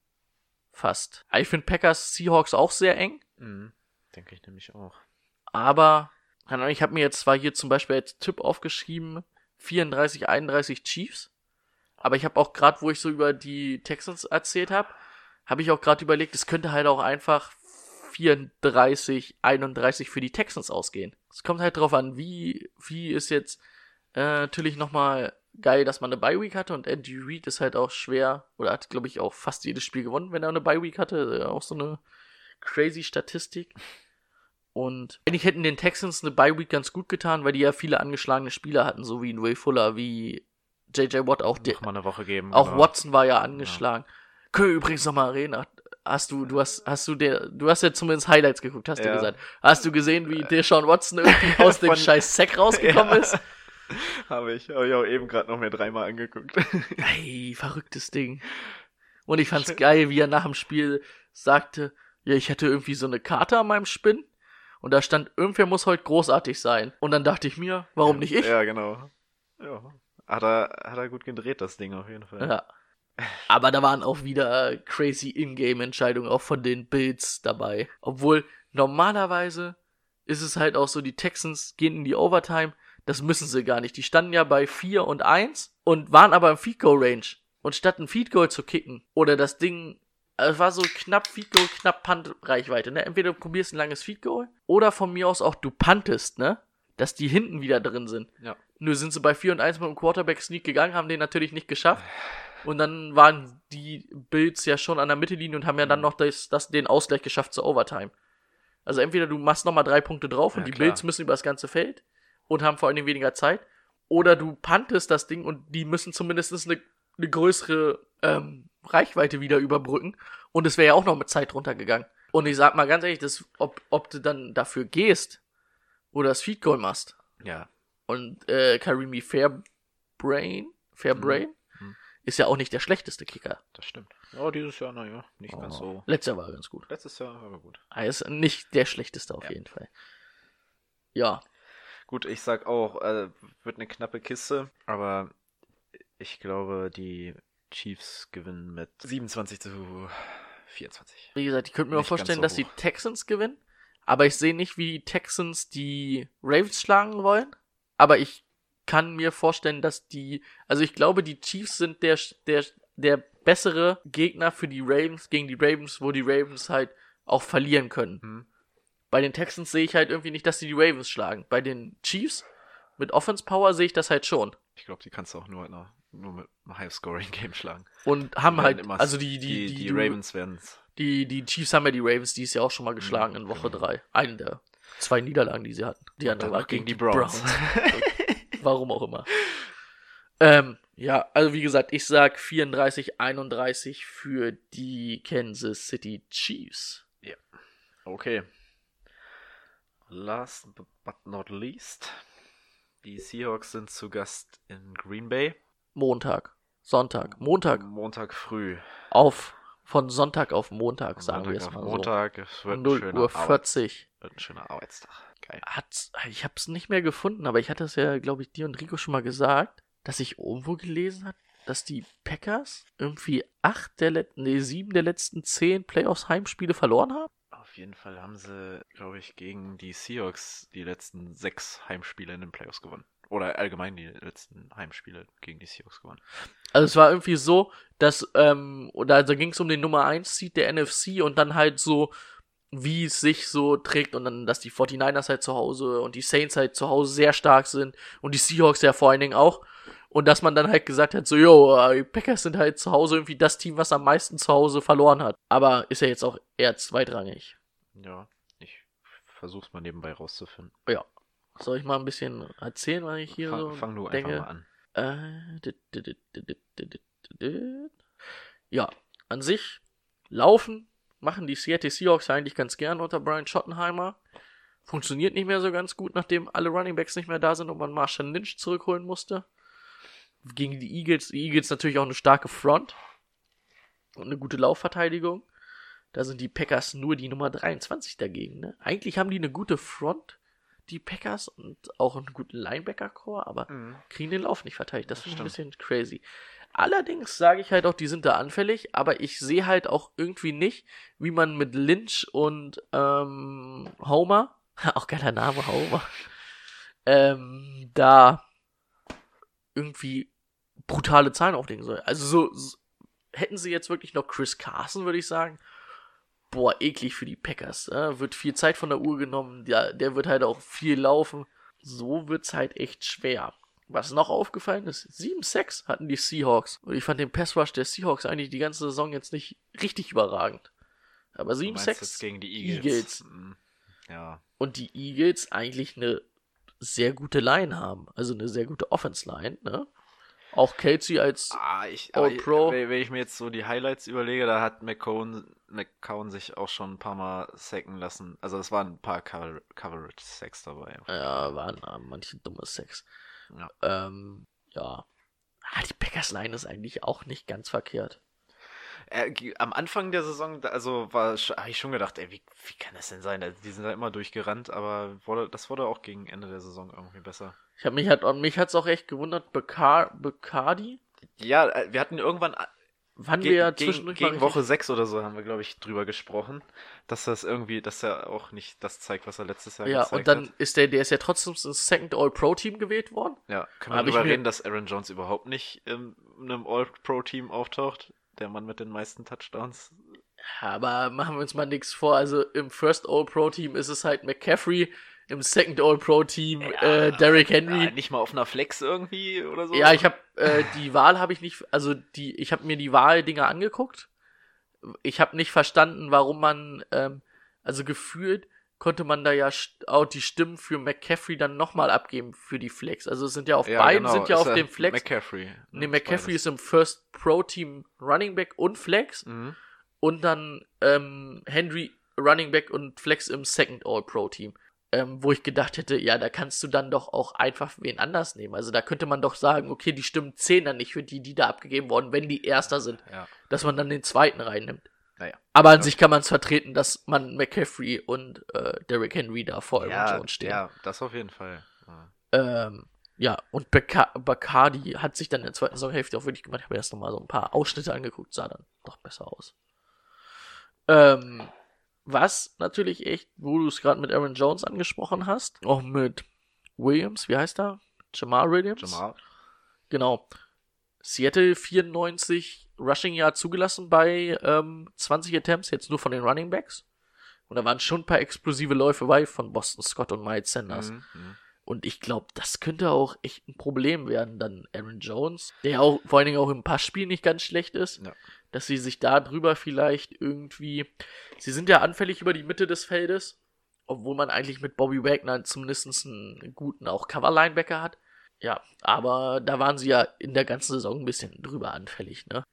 Fast. Ich finde Packers Seahawks auch sehr eng. Mhm. Denke ich nämlich auch. Aber ich habe mir jetzt zwar hier zum Beispiel als Tipp aufgeschrieben, 34, 31 Chiefs. Aber ich habe auch gerade, wo ich so über die Texans erzählt habe, habe ich auch gerade überlegt, es könnte halt auch einfach 34, 31 für die Texans ausgehen. Es kommt halt drauf an, wie, wie ist jetzt äh, natürlich nochmal geil, dass man eine Bye-Week hatte und Andy Reid ist halt auch schwer, oder hat, glaube ich, auch fast jedes Spiel gewonnen, wenn er eine Bye-Week hatte. Äh, Auch so eine crazy Statistik. Und eigentlich hätten den Texans eine Bye-Week ganz gut getan, weil die ja viele angeschlagene Spieler hatten, so wie Will Fuller, wie JJ Watt, auch, der, mal eine Woche geben. auch oder- Watson war ja angeschlagen. Können wir übrigens nochmal reden. Hast du, du hast, hast du der, du hast ja zumindest Highlights geguckt, hast du Ja. gesagt. Hast du gesehen, wie Deshaun Watson irgendwie aus dem scheiß Sack rausgekommen Ja. ist? Habe ich, habe ich auch eben gerade noch mir dreimal angeguckt. Ey, verrücktes Ding. Und ich fand's geil, wie er nach dem Spiel sagte, ja, ich hätte irgendwie so eine Karte an meinem Spinn. Und da stand, irgendwer muss heute großartig sein. Und dann dachte ich mir, warum nicht ich? Ja, genau. Ja. Hat er, hat er gut gedreht, das Ding auf jeden Fall. Ja. Aber da waren auch wieder crazy Ingame-Entscheidungen auch von den Bills dabei. Obwohl normalerweise ist es halt auch so, die Texans gehen in die Overtime. Das müssen sie gar nicht. Die standen ja bei 4 und 1 und waren aber im Feed Goal Range. Und statt ein Feed Goal zu kicken oder das Ding, es war so knapp Feed Goal, knapp Punt-Reichweite, ne? Entweder du probierst ein langes Feed Goal oder von mir aus auch du puntest, ne? Dass die hinten wieder drin sind. Ja. Nur sind sie bei 4 und 1 mit dem Quarterback-Sneak gegangen, haben den natürlich nicht geschafft. Und dann waren die Bills ja schon an der Mittellinie und haben ja dann Mhm. noch das, das, den Ausgleich geschafft zur Overtime. Also entweder du machst nochmal drei Punkte drauf und Ja, die klar. Bills müssen über das ganze Feld und haben vor allen Dingen weniger Zeit. Oder du puntest das Ding und die müssen zumindest eine, eine größere ähm, Reichweite wieder überbrücken. Und es wäre ja auch noch mit Zeit runtergegangen. Und ich sag mal ganz ehrlich, das, ob, ob du dann dafür gehst oder das Feed Goal machst, Ja. und äh, Karimi Fairbrain, Fairbrain Mhm. ist ja auch nicht der schlechteste Kicker. Das stimmt. Ja, dieses Jahr, naja, nicht ganz so. Letzter war ganz gut. Letztes Jahr war aber gut. Er ist nicht der schlechteste auf Ja. jeden Fall. Ja, Gut, ich sag auch, äh, wird eine knappe Kiste, aber ich glaube, die Chiefs gewinnen mit 27 zu 24. Wie gesagt, ich könnte mir auch Nicht vorstellen, so dass die. Texans gewinnen. Aber ich sehe nicht, wie die Texans die Ravens schlagen wollen. Aber ich kann mir vorstellen, dass die, also ich glaube, die Chiefs sind der, der, der bessere Gegner für die Ravens gegen die Ravens, wo die Ravens halt auch verlieren können. Hm. Bei den Texans sehe ich halt irgendwie nicht, dass sie die Ravens schlagen. Bei den Chiefs mit Offense Power sehe ich das halt schon. Ich glaube, die kannst du auch nur, mit einer- nur mit einem High-Scoring-Game schlagen. Und haben Die halt, immer- also die, die, die, die, du- Ravens werden. Die, die Chiefs haben ja die Ravens dies Jahr auch schon mal geschlagen in Woche genau. 3. Eine der zwei Niederlagen, die sie hatten. Die andere war gegen die Browns. Browns. Warum auch immer. Ähm, ja, also wie gesagt, ich sag 34, 31 für die Kansas City Chiefs. Okay. Last but not least. Die Seahawks sind zu Gast in Green Bay. Montag, Sonntag, Montag Montag früh. auf, von Sonntag auf Montag, sagen wir Montag es auf mal Montag. Es so. wird ein 0 schöner Uhr Arbeit- 40. Wird ein schöner Arbeitstag. Geil. Hat's, ich hab's nicht mehr gefunden, aber ich hatte es ja, glaube ich, dir und Rico schon mal gesagt, dass ich irgendwo gelesen habe, dass die Packers irgendwie acht der letzten, nee, sieben der letzten zehn Playoffs Heimspiele verloren haben. Auf jeden Fall haben sie, glaube ich, gegen die Seahawks die letzten sechs Heimspiele in den Playoffs gewonnen. Oder allgemein die letzten Heimspiele gegen die Seahawks gewonnen. Also es war irgendwie so, dass, ähm, oder also ging es um den Nummer 1 Seed der NFC und dann halt so, wie es sich so trägt und dann, dass die 49ers halt zu Hause und die Saints halt zu Hause sehr stark sind und die Seahawks ja vor allen Dingen auch. Und dass man dann halt gesagt hat, so, yo, äh, die Packers sind halt zu Hause irgendwie das Team, was am meisten zu Hause verloren hat. Aber ist ja jetzt auch eher zweitrangig. Ja, ich versuch's mal nebenbei rauszufinden. Ja. Soll ich mal ein bisschen erzählen, was ich hier fang, so fang du denke? einfach mal an. Ja, an sich laufen machen die Seattle Seahawks eigentlich ganz gern unter Brian Schottenheimer. Funktioniert nicht mehr so ganz gut, nachdem alle Running Backs nicht mehr da sind und man Marshall Lynch zurückholen musste. Gegen die Eagles, die Eagles natürlich auch eine starke Front und eine gute Laufverteidigung. Da sind die Packers nur die Nummer 23 dagegen. Ne? Eigentlich haben die eine gute Front, die Packers, und auch einen guten Linebacker-Core, aber kriegen den Lauf nicht verteidigt. Das finde ich ein bisschen crazy. Allerdings sage ich halt auch, die sind da anfällig, aber ich sehe halt auch irgendwie nicht, wie man mit Lynch und ähm, Homer, auch geiler Name, Homer, ähm, da irgendwie brutale Zahlen auflegen soll. Also so, so hätten sie jetzt wirklich noch Chris Carson, würde ich sagen, boah, eklig für die Packers. Äh? Wird viel Zeit von der Uhr genommen, der, der wird halt auch viel laufen. So wird's halt echt schwer. Was noch aufgefallen ist, 7-6 hatten die Seahawks. Und ich fand den Pass Rush der Seahawks eigentlich die ganze Saison jetzt nicht richtig überragend. Aber Du meinst jetzt 7-6 gegen die Eagles. Eagles. Mm, Ja, und die Eagles eigentlich eine sehr gute Line haben. Also eine sehr gute Offense-Line, ne? Auch Kelsey als Ah, ich, All aber ich- Pro. Wenn, ich mir jetzt so die Highlights überlege, da hat McCown, McCown sich auch schon ein paar Mal sacken lassen. Also es waren ein paar Cover Coverage-Sacks dabei. Ja, waren äh, manche dumme Sex. Ja. Ähm, ja. Ah, die Packers Line ist eigentlich auch nicht ganz verkehrt. Äh, am Anfang der Saison, also war habe ich schon gedacht, ey, wie, wie kann das denn sein? Also, Die sind da immer durchgerannt, aber wurde, das wurde auch gegen Ende der Saison irgendwie besser. Ich hab mich hat und mich hat's auch echt gewundert, Becar Becardi, Ja, äh, wir hatten irgendwann äh, wann ge wir ja gegen, gegen Woche 6 oder so haben wir, glaube ich, drüber gesprochen, dass das irgendwie, dass er auch nicht das zeigt, was er letztes Jahr Ja, gezeigt und dann hat. ist der, der ist ja trotzdem ins Second All-Pro-Team gewählt worden. Ja, können wir darüber reden, dass Aaron Jones überhaupt nicht in einem All-Pro-Team auftaucht? Der Mann mit den meisten Touchdowns. Aber machen wir uns mal nichts vor. Also im First All-Pro-Team ist es halt McCaffrey, im Second All-Pro-Team äh, Derrick Henry. Ah, nicht mal auf einer Flex irgendwie oder so? Ja, ich habe äh, die Wahl habe ich nicht, also die, ich habe mir die Wahldinger angeguckt. Ich habe nicht verstanden, warum man, ähm, also gefühlt konnte man da ja auch die Stimmen für McCaffrey dann nochmal abgeben für die Flex. Also es sind ja auf Ja, beiden genau, sind ja ist auf dem Flex. McCaffrey. nee, Ja, McCaffrey ist im First Pro Team Running Back und Flex Mhm. und dann ähm, Henry Running Back und Flex im Second All Pro Team. Ähm, wo ich gedacht hätte, ja, da kannst du dann doch auch einfach wen anders nehmen. Also da könnte man doch sagen, okay, die Stimmen zählen dann nicht für die, die da abgegeben wurden, wenn die Erster sind, Ja, dass man dann den zweiten reinnimmt. Naja. Aber an sich kann man es vertreten, dass man McCaffrey und äh, Derrick Henry da vor Aaron Ja, Jones stehen. ja, das auf jeden Fall. Ja. Ähm, ja, und Bacardi hat sich dann in der zweiten Saisonhälfte auch wirklich gemacht. Ich habe erst nochmal so ein paar Ausschnitte angeguckt, sah dann doch besser aus. Ähm, was natürlich echt, wo du es gerade mit Aaron Jones angesprochen hast, auch mit Williams, wie heißt er? Jamal Williams? Jamal. Genau. Seattle 94 Rushing Yard zugelassen bei ähm, 20 Attempts, jetzt nur von den Running Backs. Und da waren schon ein paar explosive Läufe bei von Boston Scott und Miles Sanders. Mhm, mhm. Und ich glaube, das könnte auch echt ein Problem werden, dann Aaron Jones, der auch vor allen Dingen auch im Passspiel nicht ganz schlecht ist, Ja. dass sie sich da drüber vielleicht irgendwie. Sie sind ja anfällig über die Mitte des Feldes, obwohl man eigentlich mit Bobby Wagner zumindest einen guten auch Cover-Linebacker hat. Ja, aber da waren sie ja in der ganzen Saison ein bisschen drüber anfällig, ne?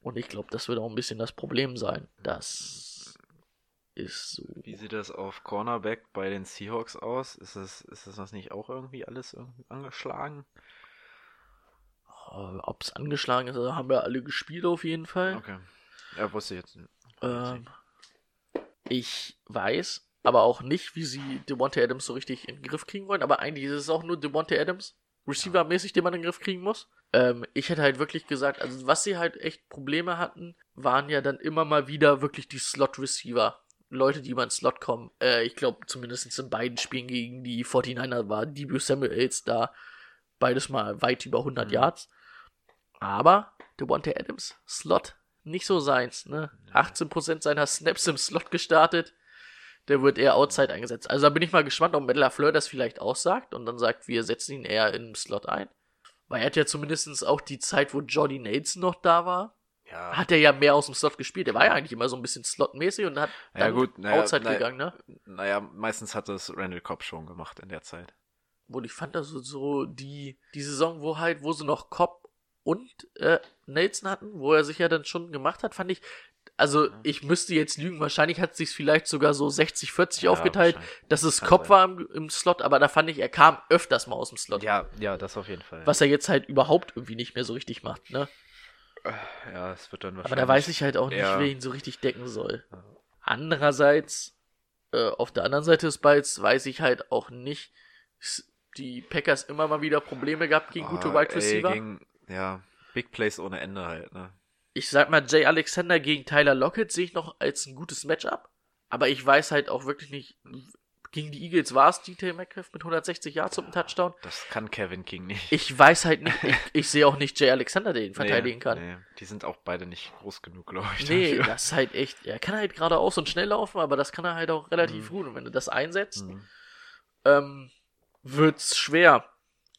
Und ich glaube, das wird auch ein bisschen das Problem sein. Das ist so. Wie sieht das auf Cornerback bei den Seahawks aus? Ist das, ist das nicht auch irgendwie alles irgendwie angeschlagen? Ob es angeschlagen ist, also haben wir alle gespielt auf jeden Fall. Okay. Ja, wusste ich jetzt nicht. Ähm, ich weiß aber auch nicht, wie sie Devontae Adams so richtig in den Griff kriegen wollen. Aber eigentlich ist es auch nur Devontae Adams, Receiver-mäßig, den man in den Griff kriegen muss. Ähm, ich hätte halt wirklich gesagt, also was sie halt echt Probleme hatten, waren ja dann immer mal wieder wirklich die Slot-Receiver. Leute, die über den Slot kommen. Äh, ich glaube, zumindest in beiden Spielen gegen die 49er war Debut Samuels da beides mal weit über 100 Mhm. Yards. Aber Devontae Adams, Slot, nicht so seins, ne? 18% seiner Snaps im Slot gestartet. Der wird eher outside eingesetzt. Also da bin ich mal gespannt, ob Matt LaFleur das vielleicht aussagt und dann sagt, wir setzen ihn eher im Slot ein. Weil er hat ja zumindest auch die Zeit, wo Jordy Nelson noch da war, Ja, hat er ja mehr aus dem Slot gespielt. Er war ja eigentlich immer so ein bisschen slotmäßig und hat Ja, dann gut, naja, outside naja. gegangen, ne? naja, meistens hat es Randall Cobb schon gemacht in der Zeit. wo ich fand das so, so die, die Saison, wo halt, wo sie noch Cobb und äh, Nelson hatten, wo er sich ja dann schon gemacht hat, fand ich, also ich müsste jetzt lügen, wahrscheinlich hat sich vielleicht sogar so 60-40 Ja, aufgeteilt, dass es Kann Cobb sein. war im, im Slot, aber da fand ich, er kam öfters mal aus dem Slot. Ja, ja, das auf jeden Fall. Was er jetzt halt überhaupt irgendwie nicht mehr so richtig macht, ne? Ja, es wird dann Aber wahrscheinlich. da weiß ich halt auch nicht, eher- wer ihn so richtig decken soll. Ja. Andererseits, äh, auf der anderen Seite des Balls weiß ich halt auch nicht, die Packers immer mal wieder Probleme gehabt gegen gute Ah, Wide ey, Receiver. gegen, ja, Big Plays ohne Ende halt, ne? Ich sag mal, Jay Alexander gegen Tyler Lockett sehe ich noch als ein gutes Matchup. Aber ich weiß halt auch wirklich nicht, gegen die Eagles war es DT Metcalf mit 160 Yards zum Touchdown. Das kann Kevin King nicht. Ich weiß halt nicht, ich, ich sehe auch nicht Jay Alexander, der ihn verteidigen nee, kann. Nee, die sind auch beide nicht groß genug, glaube ich. Nee, dafür. das ist halt echt, er kann halt geradeaus und schnell laufen, aber das kann er halt auch relativ Mhm. gut. Und wenn du das einsetzt, Mhm. ähm, wird's schwer.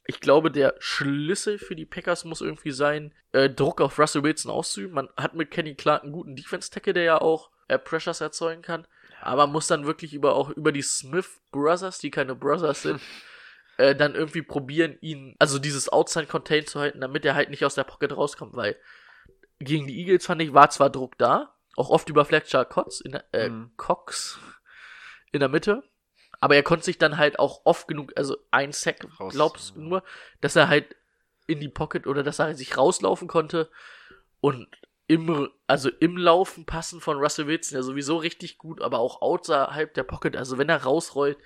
Ich glaube, der Schlüssel für die Packers muss irgendwie sein, äh, Druck auf Russell Wilson auszuüben. Man hat mit Kenny Clark einen guten Defense-Tackle, der ja auch äh, Pressures erzeugen kann. Aber muss dann wirklich über auch über die Smith Brothers, die keine Brothers sind, äh, dann irgendwie probieren, ihn, also dieses Outside Contain zu halten, damit er halt nicht aus der Pocket rauskommt, weil gegen die Eagles fand ich, war zwar Druck da, auch oft über Fletcher Cox in der, äh, Mhm. Cox in der Mitte, aber er konnte sich dann halt auch oft genug, also ein Sack, Raus- glaubst du ja. nur, dass er halt in die Pocket oder dass er sich rauslaufen konnte und im, also im Laufen passen von Russell Wilson ja sowieso richtig gut, aber auch außerhalb der Pocket, also wenn er rausrollt,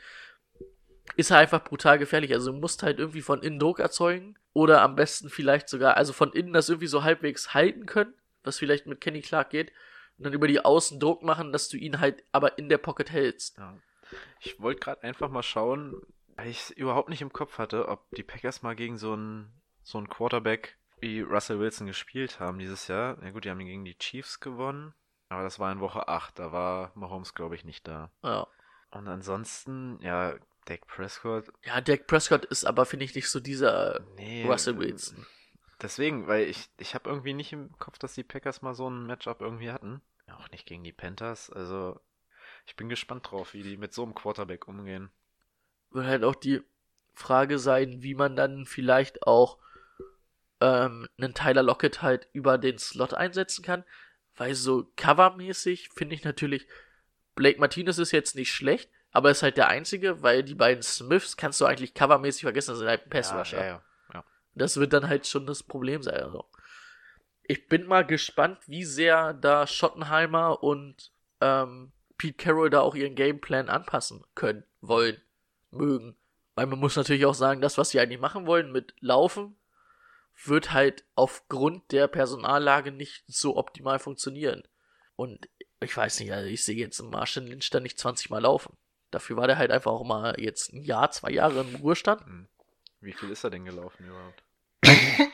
ist er einfach brutal gefährlich. Also du musst halt irgendwie von innen Druck erzeugen oder am besten vielleicht sogar, also von innen das irgendwie so halbwegs halten können, was vielleicht mit Kenny Clark geht, und dann über die Außen Druck machen, dass du ihn halt aber in der Pocket hältst. Ja. Ich wollte gerade einfach mal schauen, weil ich es überhaupt nicht im Kopf hatte, ob die Packers mal gegen so einen so einen Quarterback wie Russell Wilson gespielt haben dieses Jahr. Ja gut, die haben gegen die Chiefs gewonnen, aber das war in Woche 8, da war Mahomes, glaube ich, nicht da. Ja. Und ansonsten, ja, Dak Prescott, Ja, Dak Prescott ist aber, finde ich, nicht so dieser nee. Russell Wilson. Deswegen, weil ich, ich habe irgendwie nicht im Kopf, dass die Packers mal so ein Matchup irgendwie hatten. Auch nicht gegen die Panthers. Also, ich bin gespannt drauf, wie die mit so einem Quarterback umgehen. Wird halt auch die Frage sein, wie man dann vielleicht auch ähm, einen Tyler Lockett halt über den Slot einsetzen kann. Weil so covermäßig finde ich natürlich, Blake Martinez ist jetzt nicht schlecht, aber ist halt der einzige, weil die beiden Smiths kannst du eigentlich covermäßig vergessen, das sind halt ein Pass-Rusher. ja, ja, ja. Das wird dann halt schon das Problem sein. Also. Ich bin mal gespannt, wie sehr da Schottenheimer und ähm, Pete Carroll da auch ihren Gameplan anpassen können, wollen, mögen. Weil man muss natürlich auch sagen, das, was sie eigentlich machen wollen mit Laufen, wird halt aufgrund der Personallage nicht so optimal funktionieren. Und ich weiß nicht, also ich sehe jetzt Marshall Lynch da nicht 20 Mal laufen. Dafür war der halt einfach auch mal jetzt ein Jahr, zwei Jahre im Ruhestand. Wie viel ist er denn gelaufen überhaupt?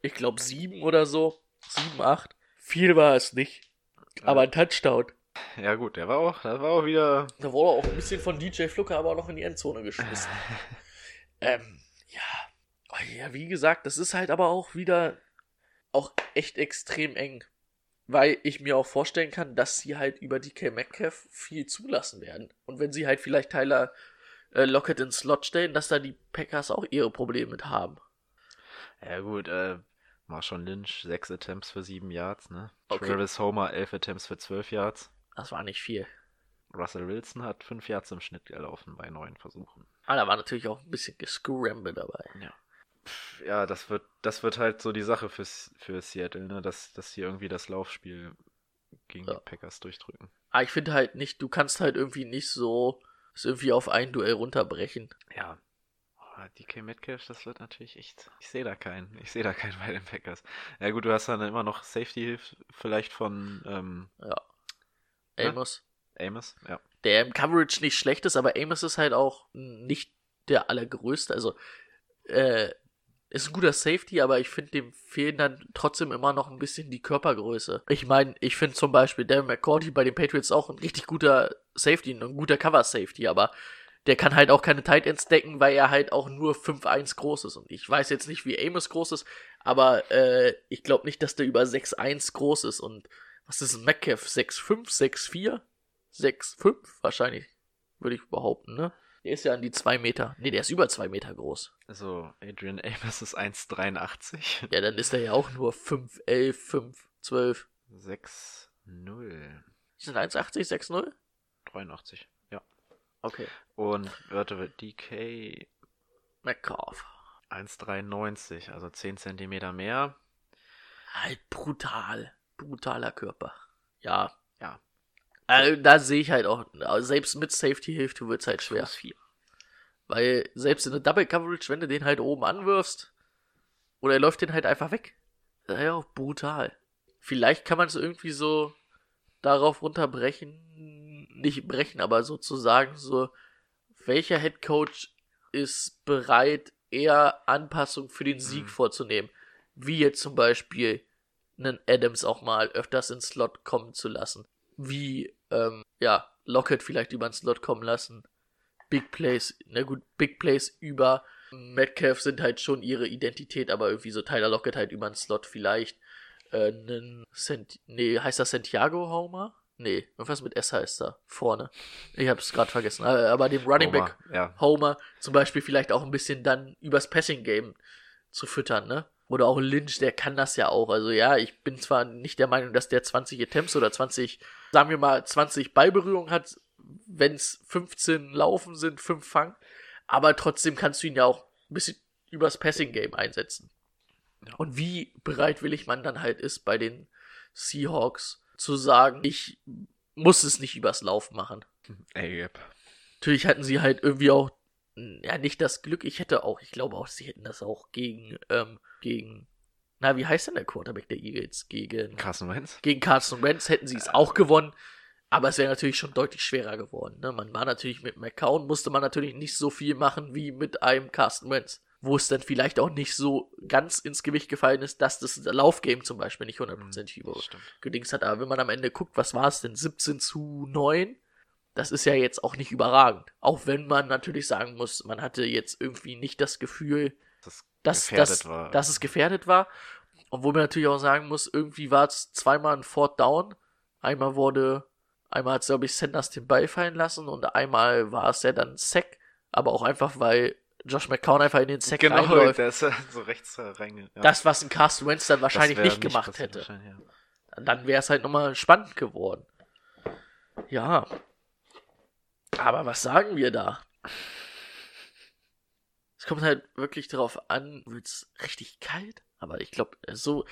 Ich glaube sieben oder so. Sieben, acht. Viel war es nicht. Aber ein Touchdown. Ja gut, der war auch, das war auch wieder. Da wurde auch ein bisschen von DJ Flucker aber auch noch in die Endzone geschmissen. ähm, ja. Oh, ja, wie gesagt, das ist halt aber auch wieder auch echt extrem eng. Weil ich mir auch vorstellen kann, dass sie halt über DK Metcalf viel zulassen werden. Und wenn sie halt vielleicht Tyler äh, Lockett ins Slot stellen, dass da die Packers auch ihre Probleme mit haben. Ja gut, äh, Marshawn Lynch, sechs Attempts für sieben Yards, ne? Okay. Travis Homer, elf Attempts für zwölf Yards. Das war nicht viel. Russell Wilson hat fünf Yards im Schnitt gelaufen bei neun Versuchen. Aber Ah, da war natürlich auch ein bisschen Gescramble dabei. Ja, das wird, das wird halt so die Sache für, für Seattle, ne? Dass, dass sie irgendwie das Laufspiel gegen Ja. die Packers durchdrücken. Aber ich finde halt nicht, du kannst halt irgendwie nicht so es irgendwie auf ein Duell runterbrechen. Ja. Aber DK Metcalf, das wird natürlich echt. Ich sehe da keinen. Ich sehe da keinen bei den Packers. Ja gut, du hast dann immer noch Safety vielleicht von ähm, Ja. Ja. Amos. Amos. Ja. Der im Coverage nicht schlecht ist, aber Amos ist halt auch nicht der allergrößte. Also, äh, ist ein guter Safety, aber ich finde, dem fehlen dann trotzdem immer noch ein bisschen die Körpergröße. Ich meine, ich finde zum Beispiel Darren McCourty bei den Patriots auch ein richtig guter Safety, ein guter Cover-Safety, aber der kann halt auch keine Tight Ends decken, weil er halt auch nur 5'1 groß ist. Und ich weiß jetzt nicht, wie Amos groß ist, aber äh, ich glaube nicht, dass der über 6'1 groß ist. Und was ist ein Metcalf? 6'5, 6'4? 6'5 wahrscheinlich, würde ich behaupten, ne? Der ist ja an die 2 Meter. Ne, der ist über 2 Meter groß. Also, Adrian Amos ist 1,83. Ja, dann ist er ja auch nur 5, 11, 5, 12. 6, 0. Die sind 1,80, 6,0? 83. Ja. Okay. Und warte, DK Metcalf. 1,93, also 10 Zentimeter mehr. Halt brutal. Brutaler Körper. Ja. Ja. Also, da sehe ich halt auch, also selbst mit Safety-Hilfe wird es halt schwer. Fuß 4. Weil selbst in der Double Coverage, wenn du den halt oben anwirfst, oder er läuft den halt einfach weg. Das ist ja auch brutal. Vielleicht kann man es irgendwie so darauf runterbrechen, nicht brechen, aber sozusagen so, welcher Head Coach ist bereit, eher Anpassungen für den Sieg Mhm. vorzunehmen. Wie jetzt zum Beispiel einen Adams auch mal öfters ins Slot kommen zu lassen. Wie, ähm, ja, Lockett vielleicht über den Slot kommen lassen. Big Plays, na gut, Big Plays über Metcalf sind halt schon ihre Identität, aber irgendwie so Tyler Lockett halt über den Slot vielleicht. Äh, nen Cent nee, heißt das Santiago Homer? Nee, irgendwas mit S heißt da. Vorne. Ich hab's gerade vergessen. Äh, Aber dem Running Back Ja. Homer zum Beispiel vielleicht auch ein bisschen dann übers Passing Game zu füttern, ne? Oder auch Lynch, der kann das ja auch. Also ja, ich bin zwar nicht der Meinung, dass der 20 Attempts oder 20, sagen wir mal, 20 Ballberührungen hat, wenn es 15 Laufen sind, 5 Fang. Aber trotzdem kannst du ihn ja auch ein bisschen übers Passing Game einsetzen. Und wie bereitwillig man dann halt ist bei den Seahawks zu sagen, ich muss es nicht übers Lauf machen. Ey, yep. Natürlich hatten sie halt irgendwie auch, ja, nicht das Glück, ich hätte auch, ich glaube auch, sie hätten das auch gegen, ähm, gegen, na, wie heißt denn der Quarterback der Eagles? Gegen, Carson Wentz. gegen Carson Wentz hätten sie es auch gewonnen, aber es wäre natürlich schon deutlich schwerer geworden. Ne? Man war natürlich mit McCown, musste man natürlich nicht so viel machen wie mit einem Carson Wentz. Wo es dann vielleicht auch nicht so ganz ins Gewicht gefallen ist, dass das Laufgame zum Beispiel nicht hundertprozentig über Das stimmt. gedings hat. Aber wenn man am Ende guckt, was war es denn? 17 zu 9? Das ist ja jetzt auch nicht überragend. Auch wenn man natürlich sagen muss, man hatte jetzt irgendwie nicht das Gefühl, Das dass, dass, dass es gefährdet war. Obwohl man natürlich auch sagen muss, irgendwie war es zweimal ein Fourth Down. Einmal wurde, einmal hat, glaube ich, Sanders den Ball fallen lassen und einmal war es ja dann Sack. Aber auch einfach, weil Josh McCown einfach in den Sack genau, reinläuft. der ist ja so rechts da reinge. Ja. Das, was ein Carsten Wentz dann wahrscheinlich wär nicht gemacht hätte. ja. Dann wäre es halt nochmal spannend geworden. Ja. Aber was sagen wir da? Es kommt halt wirklich darauf an, wird's richtig kalt? Aber ich glaube, so,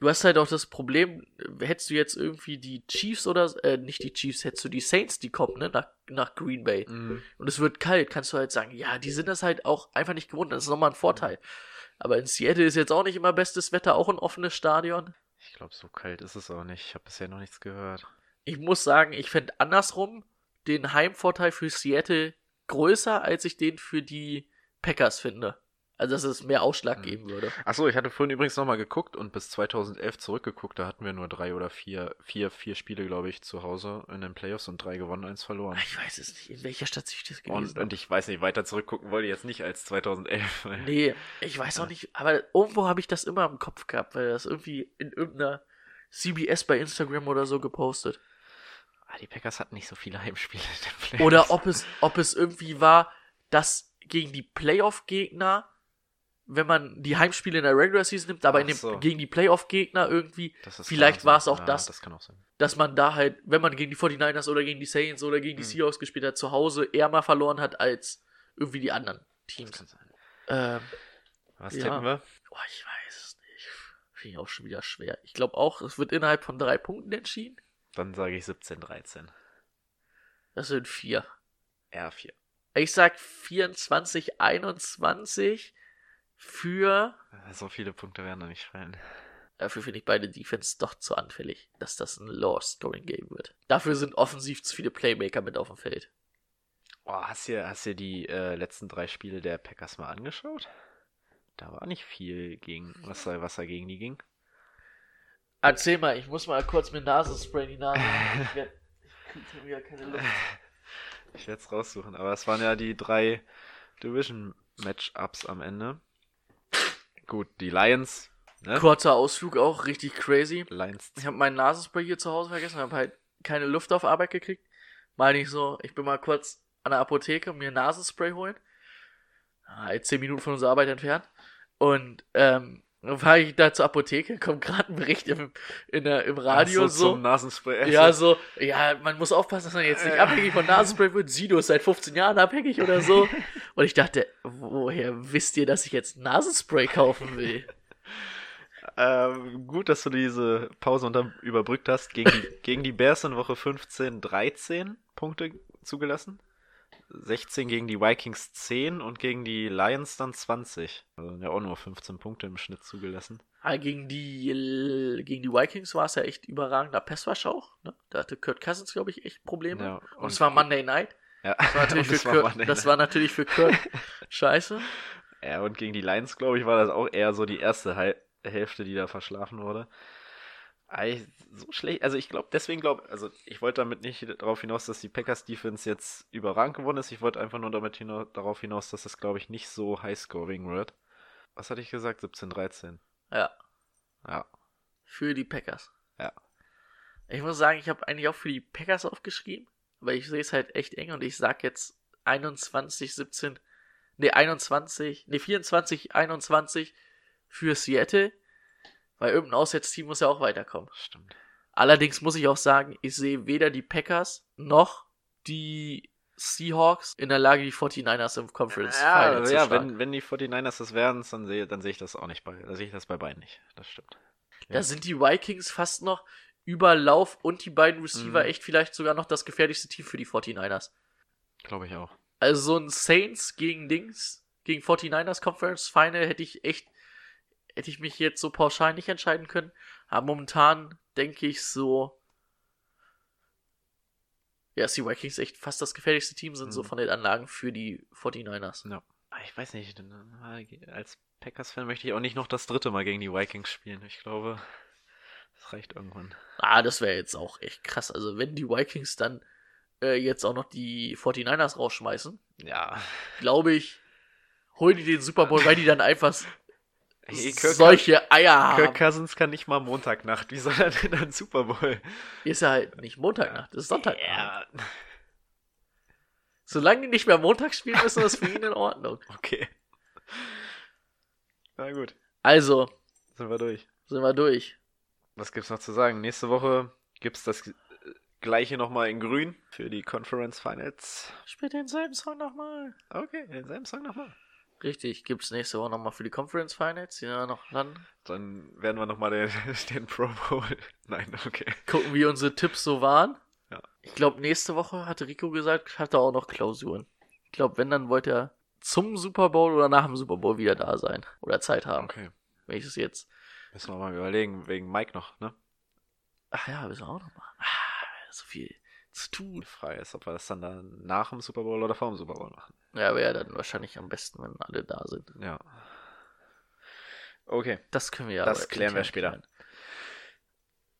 du hast halt auch das Problem, hättest du jetzt irgendwie die Chiefs oder, äh, nicht die Chiefs, hättest du die Saints, die kommen, ne, nach, nach Green Bay. Mhm. Und es wird kalt, kannst du halt sagen, ja, die sind das halt auch einfach nicht gewohnt, das ist nochmal ein Vorteil. Aber in Seattle ist jetzt auch nicht immer bestes Wetter, auch ein offenes Stadion. Ich glaube, so kalt ist es auch nicht. Ich habe bisher noch nichts gehört. Ich muss sagen, ich fände andersrum den Heimvorteil für Seattle größer, als ich den für die Packers finde. Also, dass es mehr Ausschlag Hm. geben würde. Achso, ich hatte vorhin übrigens nochmal geguckt und bis 2011 zurückgeguckt. Da hatten wir nur drei oder vier, vier, vier Spiele, glaube ich, zu Hause in den Playoffs und drei gewonnen, eins verloren. Ich weiß es nicht, in welcher Stadt ich das gewesen Und, und ich weiß nicht, weiter zurückgucken wollte ich jetzt nicht als 2011. weil- Nee, ich weiß auch nicht, aber irgendwo habe ich das immer im Kopf gehabt, weil das irgendwie in irgendeiner CBS bei Instagram oder so gepostet. Ah, die Packers hatten nicht so viele Heimspiele in den Playoffs. Oder ob es, ob es irgendwie war, dass gegen die Playoff-Gegner, wenn man die Heimspiele in der Regular Season nimmt, aber Ach in dem, so. gegen die Playoff-Gegner irgendwie, vielleicht war es auch Ja, das, Das kann auch sein. dass man da halt, wenn man gegen die 49ers oder gegen die Saints oder gegen die Hm. Seahawks gespielt hat, zu Hause eher mal verloren hat als irgendwie die anderen Das Teams. kann sein. Ähm, Was Ja. tippen wir? boah, ich weiß es nicht. Finde ich auch schon wieder schwer. Ich glaube auch, es wird innerhalb von drei Punkten entschieden. Dann sage ich 17, 13. Das sind vier. R4. Ich sag 24, 21 für. So viele Punkte werden da nicht fallen. Dafür finde ich beide Defense doch zu anfällig, dass das ein Low-Scoring-Game wird. Dafür sind offensiv zu viele Playmaker mit auf dem Feld. Oh, hast du hast du die äh, letzten drei Spiele der Packers mal angeschaut? Da war nicht viel gegen, was was da gegen die ging. Erzähl mal, ich muss mal kurz mit Nasenspray in die Nase. Ich, werd, ich krieg schon wieder keine Luft. Ich werde es raussuchen, aber es waren ja die drei Division-Matchups am Ende. Gut, die Lions, ne? Kurzer Ausflug auch, richtig crazy. Lions. Ich habe meinen Nasenspray hier zu Hause vergessen, habe halt keine Luft auf Arbeit gekriegt. Mal nicht so, ich bin mal kurz an der Apotheke mir Nasenspray holen. Ah, jetzt zehn Minuten von unserer Arbeit entfernt. Und ähm, fahre ich da zur Apotheke, kommt gerade ein Bericht im, in der, im Radio Ach so. Zum Nasenspray. Ja, so, ja, man muss aufpassen, dass man jetzt nicht abhängig von Nasenspray wird. Sido ist seit 15 Jahren abhängig oder so. Und ich dachte, woher wisst ihr, dass ich jetzt Nasenspray kaufen will? Ähm, gut, dass du diese Pause unter überbrückt hast. Gegen die, gegen die Bears in Woche 15 13 Punkte zugelassen. 16 gegen die Vikings 10 und gegen die Lions dann 20. Also ja auch nur 15 Punkte im Schnitt zugelassen. Ah, gegen die, gegen die Vikings war es ja echt überragender Passwash auch. Ne? Da hatte Kurt Cousins, glaube ich, echt Probleme. Ja, und, und- es war Monday Night. Ja, Das war natürlich, für, war Kurt, das war natürlich für Kurt scheiße. Ja, und gegen die Lions, glaube ich, war das auch eher so die erste Hälfte, die da verschlafen wurde. So schlecht, also ich glaube, deswegen glaube, also ich wollte damit nicht darauf hinaus, dass die Packers Defense jetzt überragend geworden ist. Ich wollte einfach nur damit hina darauf hinaus, dass das, glaube ich, nicht so high-scoring wird. Was hatte ich gesagt? 17, 13. Ja, Ja, für die Packers. ja. Ich muss sagen, ich habe eigentlich auch für die Packers aufgeschrieben, weil ich sehe es halt echt eng und ich sag jetzt 21, 17, nee, 21, nee, 24, 21 für Seattle, weil irgendein Auswärtsteam muss ja auch weiterkommen. Stimmt. Allerdings muss ich auch sagen, ich sehe weder die Packers noch die Seahawks in der Lage, die 49ers im Conference Ja, Final zu ja schlagen. wenn, wenn die 49ers das werden, dann sehe, dann sehe ich das auch nicht bei, dann sehe ich das bei beiden nicht. Das stimmt. Da sind die Vikings fast noch über Lauf und die beiden Receiver Mhm. echt vielleicht sogar noch das gefährlichste Team für die 49ers. Glaube ich auch. Also so ein Saints gegen Dings, gegen 49ers Conference Final hätte ich echt, hätte ich mich jetzt so pauschal nicht entscheiden können. Aber momentan denke ich so, ja, dass die Vikings echt fast das gefährlichste Team sind, so Mhm. von den Anlagen für die 49ers. Ja. Ah, Ich weiß nicht, äh, als Packers-Fan möchte ich auch nicht noch das dritte Mal gegen die Vikings spielen. Ich glaube, das reicht irgendwann. Ah, das wäre jetzt auch echt krass. Also wenn die Vikings dann äh, jetzt auch noch die 49ers rausschmeißen, Ja. glaube ich, holen die den Super Bowl, weil die dann einfach Hey, Kirk, solche Eier Kirk haben. Cousins kann nicht mal Montagnacht. Wie soll er denn dann Super Bowl? Ist ja halt nicht Montagnacht, das ist Sonntagnacht. Ja. Solange die nicht mehr Montag spielen, ist das für ihn in Ordnung. Okay. Na gut, Also, sind wir durch. sind wir durch. Was gibt's noch zu sagen? Nächste Woche gibt's das äh, gleiche nochmal in grün für die Conference Finals. Spielt denselben Song nochmal. Okay, denselben Song nochmal. Richtig, gibt's nächste Woche nochmal für die Conference Finals, die ja noch landen. Dann werden wir nochmal den, den Pro Bowl. Nein, okay. Gucken, wie unsere Tipps so waren. Ja. Ich glaube, nächste Woche hatte Rico gesagt, hat er auch noch Klausuren. Ich glaube, wenn, dann wollte er zum Super Bowl oder nach dem Super Bowl wieder da sein. Oder Zeit haben. Okay. Wenn ich es jetzt. Müssen wir mal überlegen, wegen Mike noch, ne? Ach ja, müssen wir auch noch machen. Ah, so viel zu tun. Frei ist, ob wir das dann, dann nach dem Super Bowl oder vor dem Super Bowl machen. Ja, wäre dann wahrscheinlich am besten, wenn alle da sind. Ja. Okay. Das können wir ja. Das klären wir später. klären.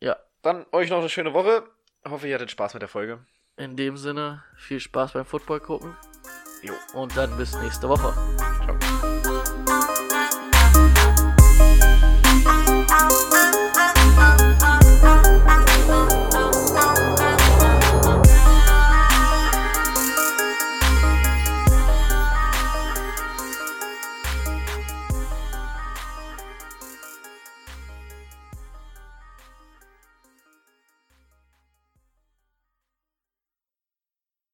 Ja, Dann euch noch eine schöne Woche. Hoffe, ihr hattet Spaß mit der Folge. in dem Sinne, viel Spaß beim Football gucken Jo. und dann bis nächste Woche. Ciao.